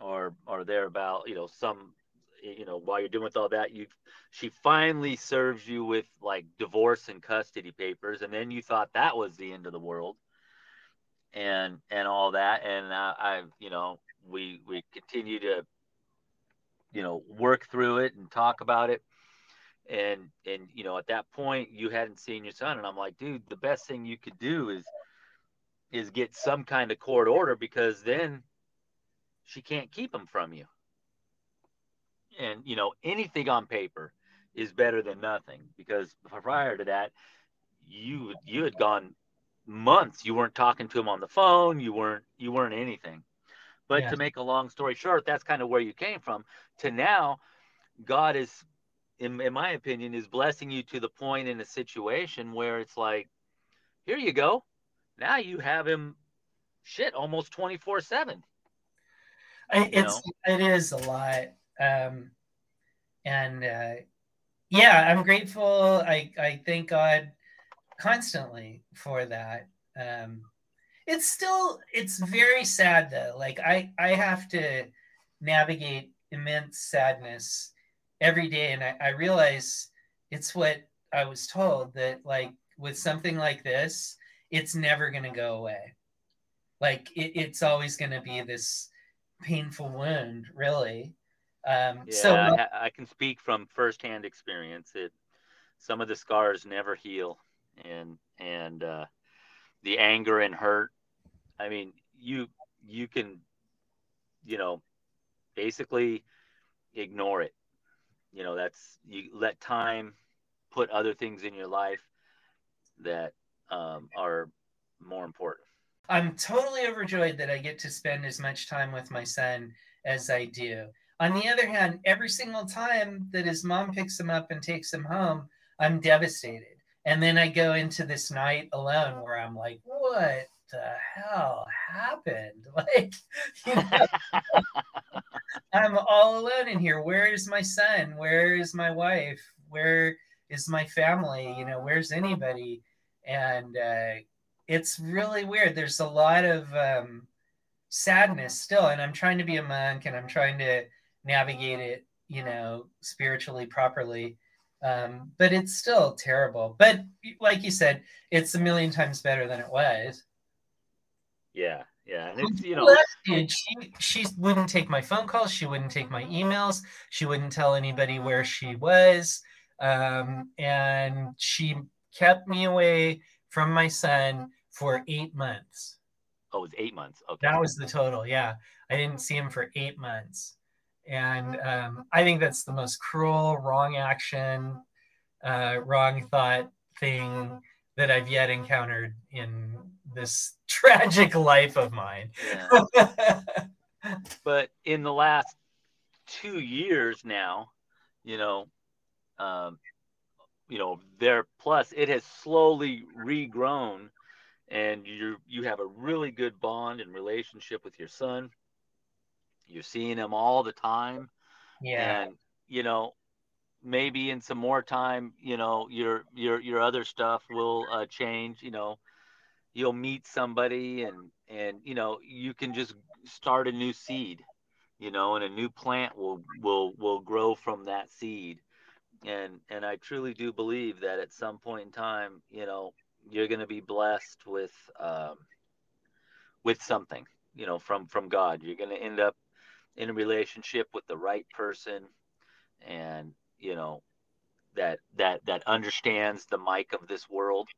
or or thereabout, you know, some you know, while you're doing with all that, you she finally serves you with like divorce and custody papers, and then you thought that was the end of the world and and all that. And I, I you know we we continue to you know work through it and talk about it. And and you know at that point you hadn't seen your son. And i'm like dude the best thing you could do is is get some kind of court order because then she can't keep him from you. And you know anything on paper is better than nothing because prior to that you you had gone months you weren't talking to him on the phone you weren't you weren't anything. But yeah. to make a long story short that's kind of where you came from. To now god is in, in my opinion is blessing you to the point in a situation where it's like here you go. Now you have him shit almost 24 7 it's know? it is a lot um and uh yeah i'm grateful. I i thank god constantly for that. Um, it's still it's very sad though. Like I I have to navigate immense sadness every day, and I, I realize it's what I was told that like with something like this, it's never going to go away. Like it, it's always going to be this painful wound, really. Um, yeah, so I, I can speak from firsthand experience. It some of the scars never heal and and uh, the anger and hurt. I mean, you you can, you know, basically ignore it. You know, that's you let time put other things in your life that um, are more important. I'm totally overjoyed that I get to spend as much time with my son as I do. On the other hand, every single time that his mom picks him up and takes him home, I'm devastated. And then I go into this night alone where I'm like, what the hell happened? <laughs> Like, you know, <laughs> I'm all alone in here. Where is my son? Where is my wife? Where is my family? You know, where's anybody? And uh, it's really weird. There's a lot of um, sadness still, and I'm trying to be a monk, and I'm trying to navigate it, you know, spiritually properly. Um, but it's still terrible. But like you said, it's a million times better than it was. Yeah, yeah, and it's you know, she she wouldn't take my phone calls. She wouldn't take my emails. She wouldn't tell anybody where she was, um, and she kept me away from my son for eight months. Oh, it was eight months. Okay, that was the total. Yeah, I didn't see him for eight months, and um, I think that's the most cruel, wrong action, uh, wrong thought thing that I've yet encountered in this <laughs> tragic life of mine. Yeah. <laughs> but in the last two years now, you know, um, you know, there plus it has slowly regrown, and you you have a really good bond and relationship with your son. You're seeing him all the time, yeah, and you know, maybe in some more time, you know, your your your other stuff will uh, change. You know, you'll meet somebody and and you know you can just start a new seed you know and a new plant will will will grow from that seed. And and i truly do believe that at some point in time you know you're going to be blessed with um with something you know from from god. You're going to end up in a relationship with the right person and you know that that that understands the mic of this world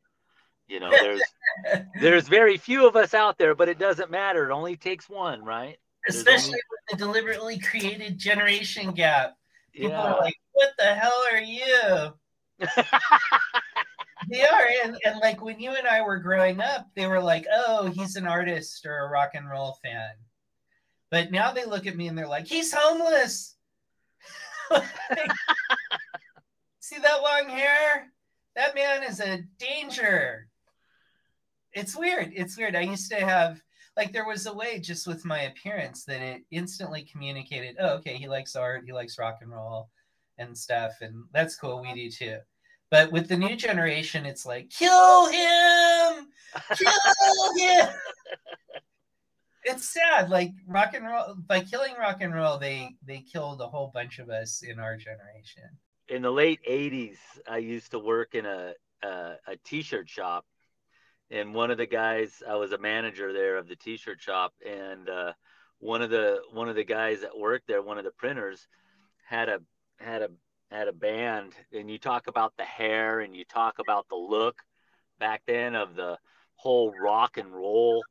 you know, there's <laughs> there's very few of us out there, but it doesn't matter. It only takes one, right? Especially only... with the deliberately created generation gap. People yeah. are like, "What the hell are you?" <laughs> they are, and, and like when you and I were growing up, they were like, "Oh, he's an artist or a rock and roll fan," but now they look at me and they're like, "He's homeless." <laughs> See that long hair? That man is a danger it's weird. It's weird. I used to have like there was a way just with my appearance that it instantly communicated, oh, okay, he likes art, he likes rock and roll and stuff, and that's cool. We do too. But with the new generation, it's like, kill him, kill him. <laughs> it's sad. Like rock and roll, by killing rock and roll, they they killed a whole bunch of us in our generation. In the late '80s, I used to work in a a, a t-shirt shop and one of the guys I was a manager there of the t-shirt shop and uh, one of the one of the guys that worked there one of the printers had a had a had a band and you talk about the hair and you talk about the look back then of the whole rock and roll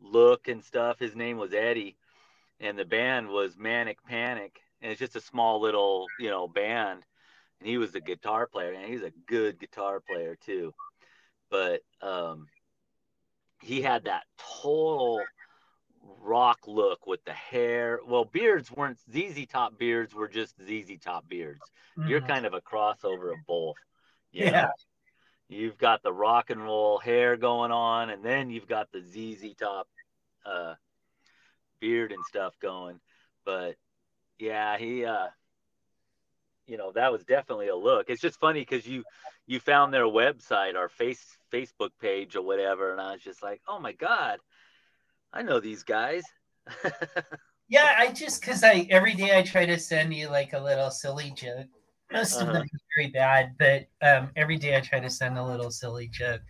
look and stuff his name was Eddie and the band was Manic Panic and it's just a small little you know band and he was the guitar player and he's a good guitar player too but um, he had that total rock look with the hair. Well, beards weren't ZZ Top beards were just ZZ Top beards. Mm-hmm. You're kind of a crossover of both. yeah. Know? You've got the rock and roll hair going on, and then you've got the ZZ Top uh, beard and stuff going. But yeah, he uh, you know that was definitely a look it's just funny because you you found their website or face facebook page or whatever and i was just like oh my god i know these guys <laughs> yeah i just because i every day i try to send you like a little silly joke most uh-huh. of them are very bad but um, every day i try to send a little silly joke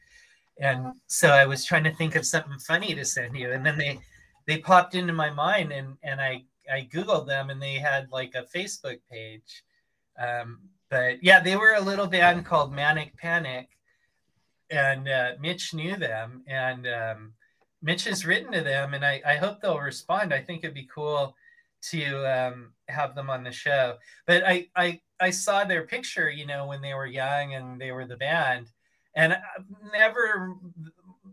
and so i was trying to think of something funny to send you and then they they popped into my mind and and i i googled them and they had like a facebook page um, but yeah, they were a little band called Manic Panic, and uh, Mitch knew them, and um, Mitch has written to them, and I, I hope they'll respond. I think it'd be cool to um, have them on the show. But I, I I saw their picture, you know, when they were young and they were the band, and never,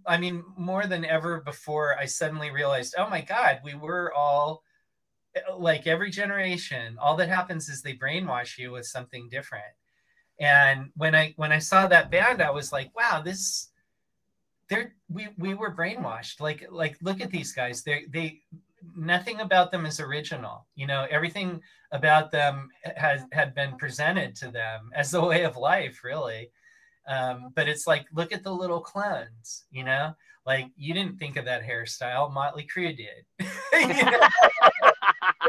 I mean, more than ever before, I suddenly realized, oh my God, we were all like every generation. All that happens is they brainwash you with something different. And when I when I saw that band, I was like, wow, this they're we we were brainwashed. Like like look at these guys. They they nothing about them is original. You know, everything about them has had been presented to them as a way of life, really. Um, but it's like, look at the little clones, you know, like you didn't think of that hairstyle, Motley Crue did. <laughs>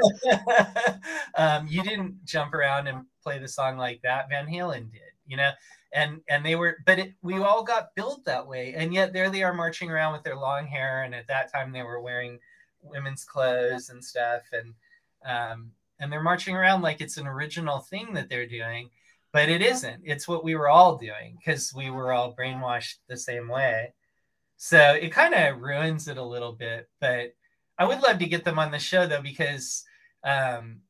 <laughs> um, you didn't jump around and play the song like that. Van Halen did, you know, and and they were, but it, we all got built that way, and yet there they are marching around with their long hair, and at that time they were wearing women's clothes and stuff, and um, and they're marching around like it's an original thing that they're doing, but it isn't. It's what we were all doing because we were all brainwashed the same way. So it kind of ruins it a little bit, but I would love to get them on the show though because um,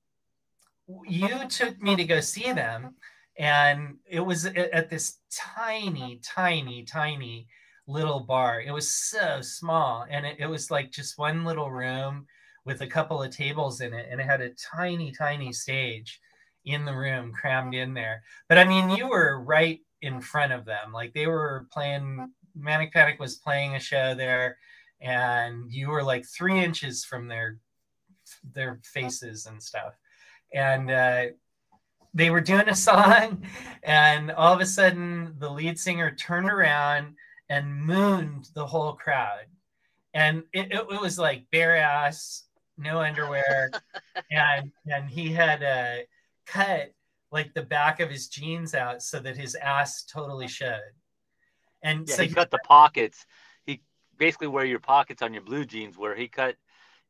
you took me to go see them, and it was at this tiny, tiny, tiny little bar. It was so small, and it, it was like just one little room with a couple of tables in it, and it had a tiny, tiny stage in the room crammed in there. But I mean, you were right in front of them. Like they were playing, Manic Panic was playing a show there, and you were like three inches from their their faces and stuff. And uh, they were doing a <laughs> song, and all of a sudden, the lead singer turned around and mooned the whole crowd. And it, it, it was like bare ass, no underwear, <laughs> and and he had uh, cut like the back of his jeans out so that his ass totally showed. And yeah, so he cut the pockets. He basically where your pockets on your blue jeans where he cut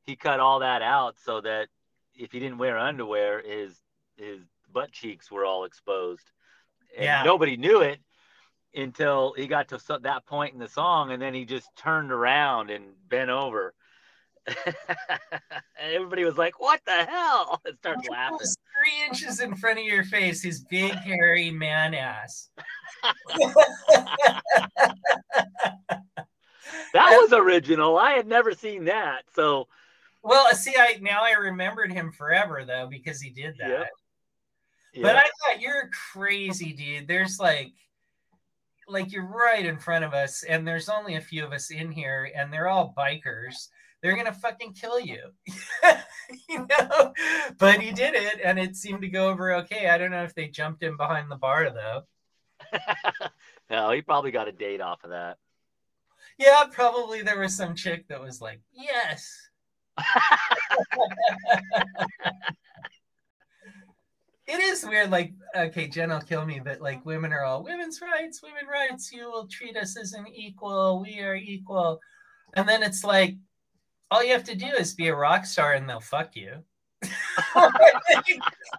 he cut all that out so that if he didn't wear underwear, his his butt cheeks were all exposed. And Yeah. nobody knew it until he got to that point in the song, and then he just turned around and bent over. <laughs> everybody was like, "What the hell?" <laughs> And started laughing. three inches in front of your face, his big hairy man ass. <laughs> That was original. I had never seen that. So Well, see, I now I remembered him forever though because he did that. Yep. But. I thought you're crazy, dude. There's like, like you're right in front of us, and there's only a few of us in here, and they're all bikers. They're gonna fucking kill you, <laughs> you know. But he did it, and it seemed to go over okay. I don't know if they jumped in behind the bar though. <laughs> no, he probably got a date off of that. Yeah, probably there was some chick that was like, yes. <laughs> It is weird, like, okay, Jen will kill me, but like women are all women's rights, women rights, you will treat us as an equal, we are equal. And then it's like, all you have to do is be a rock star and they'll fuck you. <laughs>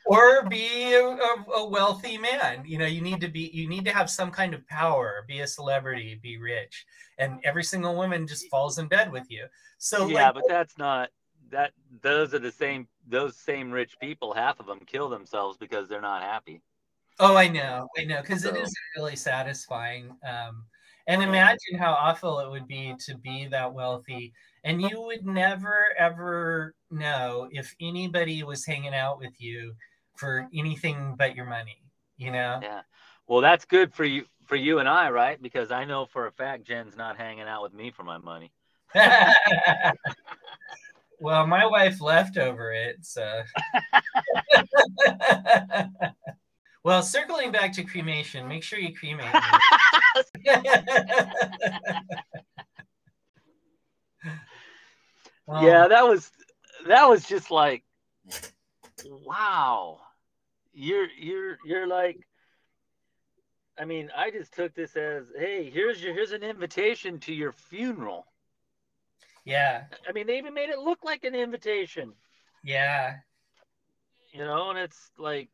or be a, a- a wealthy man. You know, you need to be, you need to have some kind of power, be a celebrity, be rich. And every single woman just falls in bed with you. So, yeah, like, but that's not that. Those are the same. Those same rich people. Half of them kill themselves because they're not happy. Oh, I know, I know, because it So- is really satisfying. Um, and imagine how awful it would be to be that wealthy, and you would never ever know if anybody was hanging out with you for anything but your money. You know? Yeah. Well, that's good for you for you and I, right? Because I know for a fact Jen's not hanging out with me for my money. <laughs> <laughs> well, my wife left over it, so. <laughs> well, circling back to cremation, make sure you cremate me. <laughs> Um, yeah, that was that was just like wow. You're you're you're like I mean, I just took this as, hey, here's your here's an invitation to your funeral. Yeah, I mean, they even made it look like an invitation, yeah. you know, and it's like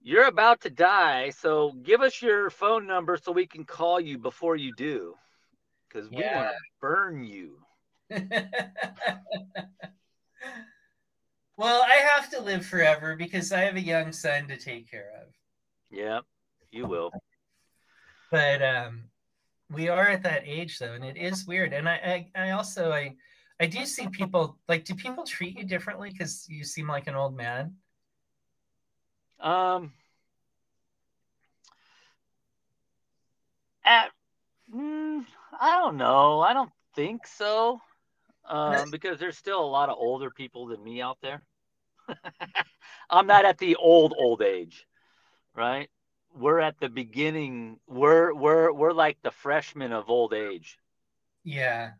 you're about to die, so give us your phone number so we can call you before you do. Because we want to burn you. <laughs> well, I have to live forever because I have a young son to take care of. Yeah, you will. But um, we are at that age though, and it is weird. And I, I, I also, I, I do see people like. Do people treat you differently because you seem like an old man? Um, at, mm, I don't know. I don't think so. Um, because there's still a lot of older people than me out there. <laughs> I'm not at the old old age, right? We're at the beginning. We're we're we're like the freshmen of old age. Yeah.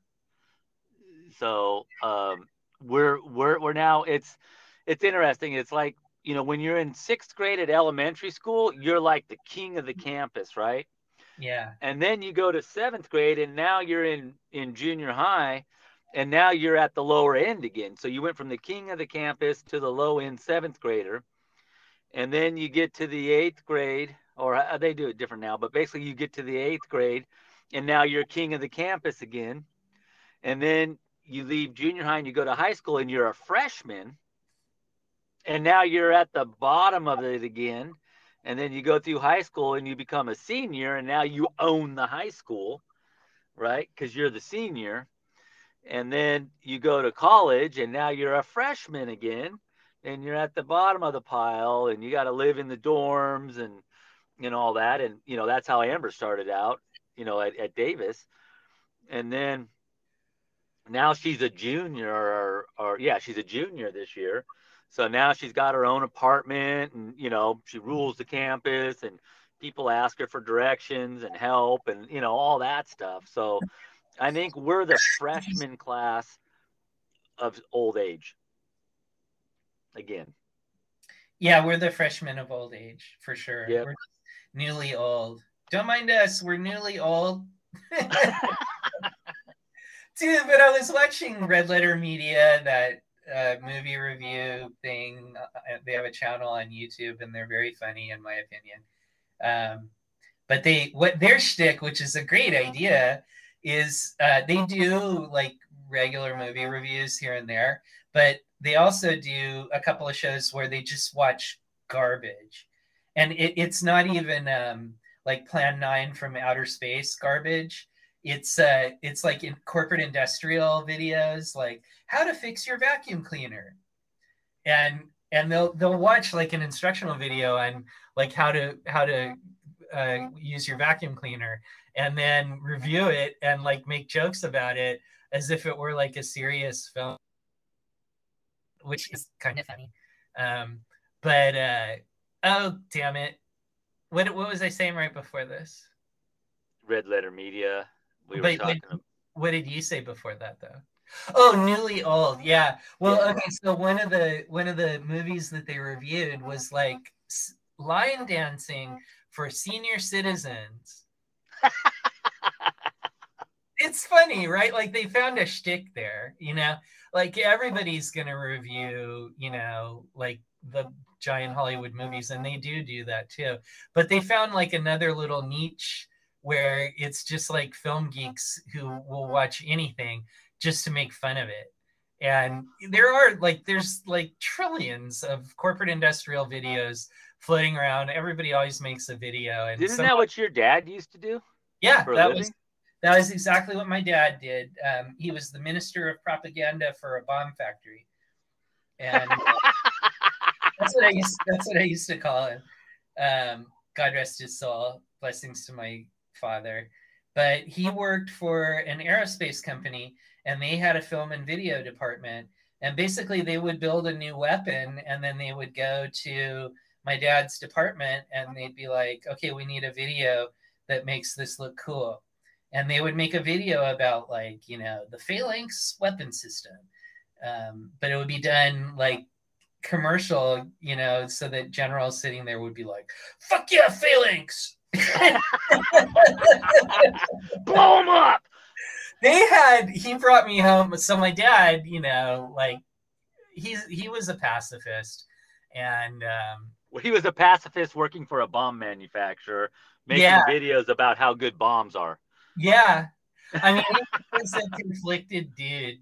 So um, we're we're we're now. It's it's interesting. It's like you know when you're in sixth grade at elementary school, you're like the king of the campus, right? Yeah. And then you go to seventh grade, and now you're in in junior high, and now you're at the lower end again. So you went from the king of the campus to the low end seventh grader, and then you get to the eighth grade, or uh, they do it different now, but basically you get to the eighth grade, and now you're king of the campus again, and then you leave junior high and you go to high school, and you're a freshman, and now you're at the bottom of it again. And then you go through high school and you become a senior, and now you own the high school, right? Because you're the senior and then you go to college and now you're a freshman again and you're at the bottom of the pile and you got to live in the dorms and and all that and you know that's how amber started out you know at, at davis and then now she's a junior or, or yeah she's a junior this year so now she's got her own apartment and you know she rules the campus and people ask her for directions and help and you know all that stuff so I think we're the freshman class of old age. Again. Yeah, we're the freshmen of old age for sure. Yep. We're newly old. Don't mind us. We're newly old. <laughs> Dude, but I was watching Red Letter Media, that uh, movie review thing. Uh, they have a channel on YouTube, and they're very funny, in my opinion. Um, but they, what their shtick, which is a great idea, is uh, they do like regular movie reviews here and there, but they also do a couple of shows where they just watch garbage, and it, it's not even um, like Plan Nine from outer space garbage. It's uh, it's like in corporate industrial videos, like how to fix your vacuum cleaner, and and they'll they'll watch like an instructional video on like how to how to uh, use your vacuum cleaner and then review it and like make jokes about it as if it were like a serious film which is kind of funny um but uh oh damn it. What what was i saying right before this? Red letter media. We were But- but- talking about what did you say before that though? Oh newly old. Yeah. Well Yeah. okay so one of the one of the movies that they reviewed was like s- line dancing for senior citizens. <laughs> It's funny right? Like they found a shtick there you know? Like everybody's gonna review you know like the giant hollywood movies and they do do that too but they found like another little niche where it's just like film geeks who will watch anything just to make fun of it. And there are like there's like trillions of corporate industrial videos floating around. Everybody always makes a video and isn't some- that what your dad used to do yeah, that was that was exactly what my dad did. Um, he was the minister of propaganda for a bomb factory. And <laughs> that's what I used that's what I used to call him. Um, God rest his soul. Blessings to my father. But he worked for an aerospace company and they had a film and video department. And basically they would build a new weapon and then they would go to my dad's department and they'd be like, okay, we need a video that makes this look cool. And they would make a video about like, you know, the phalanx weapon system. Um, but it would be done like commercial, you know, so that generals sitting there would be like, "Fuck yeah, phalanx!" blow him up they had. He brought me home. So my dad, you know, like he's he was a pacifist, and um, well, he was a pacifist working for a bomb manufacturer making Yeah. videos about how good bombs are yeah, I mean, he was a conflicted dude.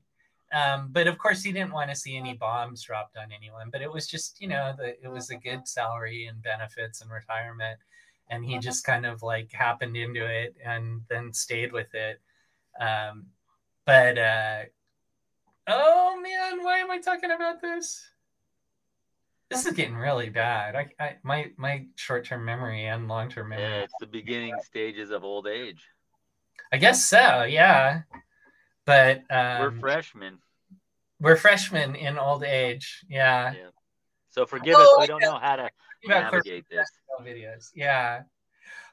Um, but of course, he didn't want to see any bombs dropped on anyone. But it was just, you know, the, it was a good salary and benefits and retirement, and he just kind of like happened into it and then stayed with it. Um, but uh, oh man, why am I talking about this? This is getting really bad. I, I my my short term memory and long term memory. Yeah, it's the beginning stages of old age. I guess so. Yeah, but um, We're freshmen. We're freshmen in old age. Yeah. Yeah. So forgive Oh, us. We I don't know. know how to navigate this. videos. Yeah.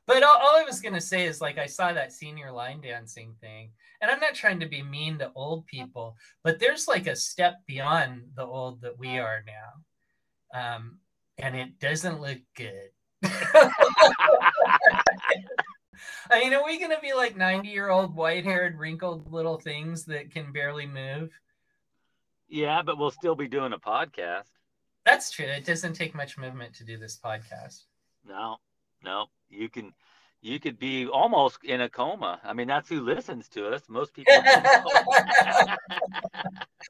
But all, all I was going to say is like I saw that senior line dancing thing. And I'm not trying to be mean to old people, but there's like a step beyond the old that we are now. Um, and it doesn't look good. <laughs> I mean, are we going to be like 90 year old white haired, wrinkled little things that can barely move? Yeah, but we'll still be doing a podcast. That's true. It doesn't take much movement to do this podcast. No, no, you can, you could be almost in a coma. I mean, that's who listens to us. Most people. <laughs>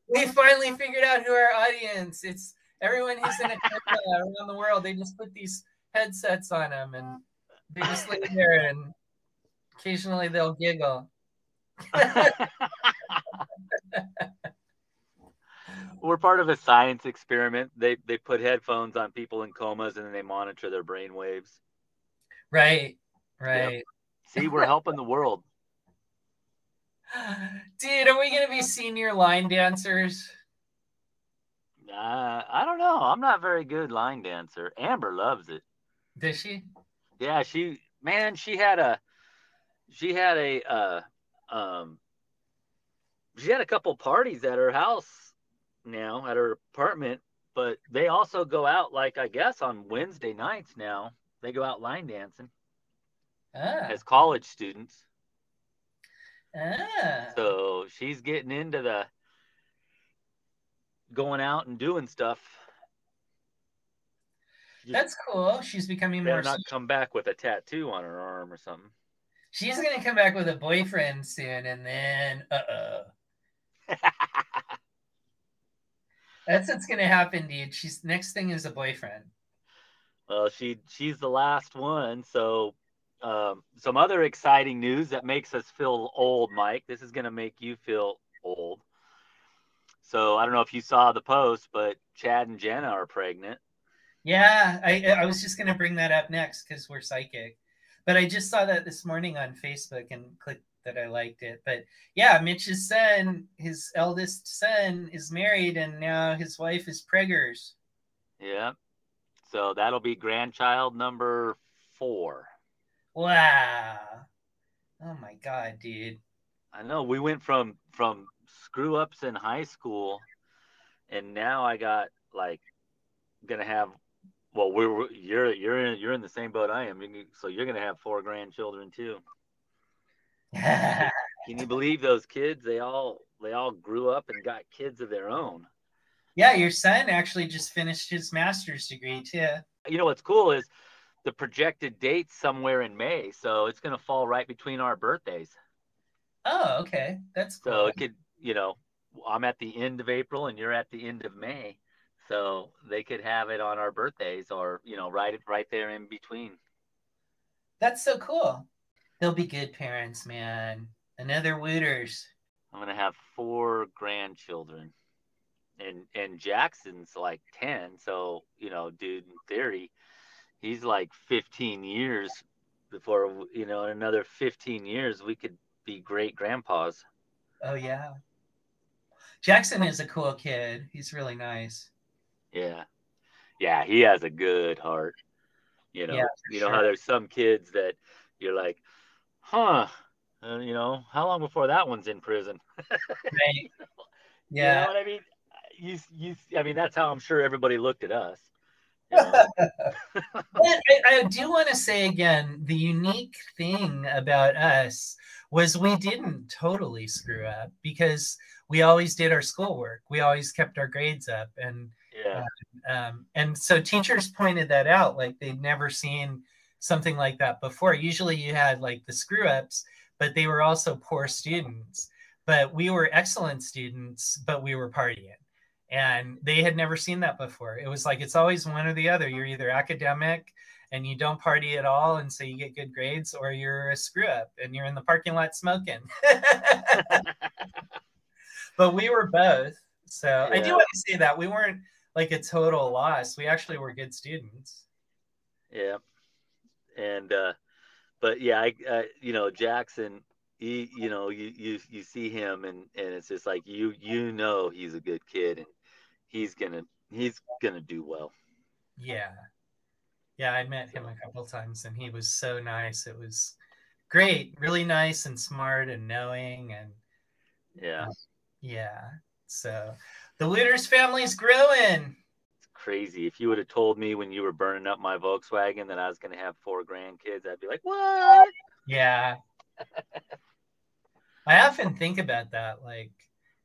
we finally figured out who our audience. It's everyone who's in a coma around the world. They just put these headsets on them and they just lay there and occasionally they'll giggle. <laughs> We're part of a science experiment. They they put headphones on people in comas and then they monitor their brain waves. Right, right. See, we're helping the world. <laughs> Dude, are we gonna be senior line dancers? Uh, I don't know. I'm not very good line dancer. Amber loves it. Does she? Yeah, she man, she had a she had a uh um she had a couple parties at her house now at her apartment, but they also go out like I guess on Wednesday nights now. They go out line dancing Ah, as college students. ah. So she's getting into the going out and doing stuff. That's cool. She's becoming better more. not come back with a tattoo on her arm or something. She's gonna come back with a boyfriend soon, and then uh oh. <laughs> That's what's gonna happen, dude. She's next thing is a boyfriend. Well, she she's the last one. So, um, some other exciting news that makes us feel old, Mike. This is going to make you feel old. So I don't know if you saw the post, but Chad and Jenna are pregnant. Yeah, I I was just gonna bring that up next because we're psychic. But I just saw that this morning on Facebook and clicked that I liked it. But yeah, Mitch's son, his eldest son, is married and now his wife is preggers. Yeah. So that'll be grandchild number four. Wow. Oh my god, dude. I know we went from from screw ups in high school, and now I got like gonna have. Well, we're you're you're in you're in the same boat I am. So you're gonna have four grandchildren too. <laughs> Can you believe those kids? They all they all grew up and got kids of their own. yeah, your son actually just finished his master's degree too. You know what's cool is the projected date somewhere in May, so it's gonna fall right between our birthdays. Oh, okay. That's cool. So it could, you know, I'm at the end of April and you're at the end of May. So they could have it on our birthdays or, you know, right right there in between. That's so cool. They'll be good parents, man. Another Wooters. I'm gonna have four grandchildren. And and Jackson's like ten, so you know, dude, in theory, he's like fifteen years before you know, in another fifteen years we could be great grandpas. Oh yeah. Jackson is a cool kid. He's really nice. Yeah. Yeah, he has a good heart. You know, Yeah, you know how there's some kids that you're like, huh, uh, you know, how long before that one's in prison? <laughs> Right. You Yeah. know what I mean? You, you, I mean, that's how I'm sure everybody looked at us. you know? <laughs> But I, I do want to say again, the unique thing about us was we didn't totally screw up because we always did our schoolwork. We always kept our grades up, and yeah. um, and so teachers pointed that out. Like they'd never seen something like that before. Usually, you had like the screw ups, but they were also poor students. but we were excellent students, but we were partying. And they had never seen that before. It was like it's always one or the other. You're either academic and you don't party at all, and so you get good grades, or you're a screw up and you're in the parking lot smoking. <laughs> <laughs> but we were both. So yeah. I do want to say that we weren't like a total loss. We actually were good students. Yeah. And, uh, but yeah, I, uh, you know, Jackson, he, you know, you, you, you see him and, and it's just like, you, you know, he's a good kid and he's going to, he's going to do well. Yeah. Yeah. I met him a couple times and he was so nice. It was great, really nice and smart and knowing. And yeah. Uh, yeah. So the Looters family's growing. It's crazy. If you would have told me when you were burning up my Volkswagen that I was going to have four grandkids, I'd be like, what? Yeah. <laughs> I often think about that. Like,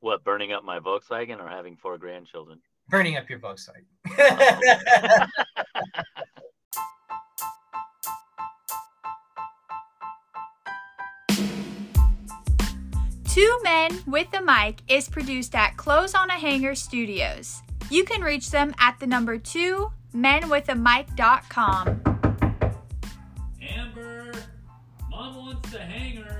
what, burning up my Volkswagen or having four grandchildren? Burning up your Volkswagen. <laughs> <laughs> Two Men with a Mic is produced at Clothes on a Hanger Studios. You can reach them at the number two menwithamic.com. Amber, Mom wants the hangers.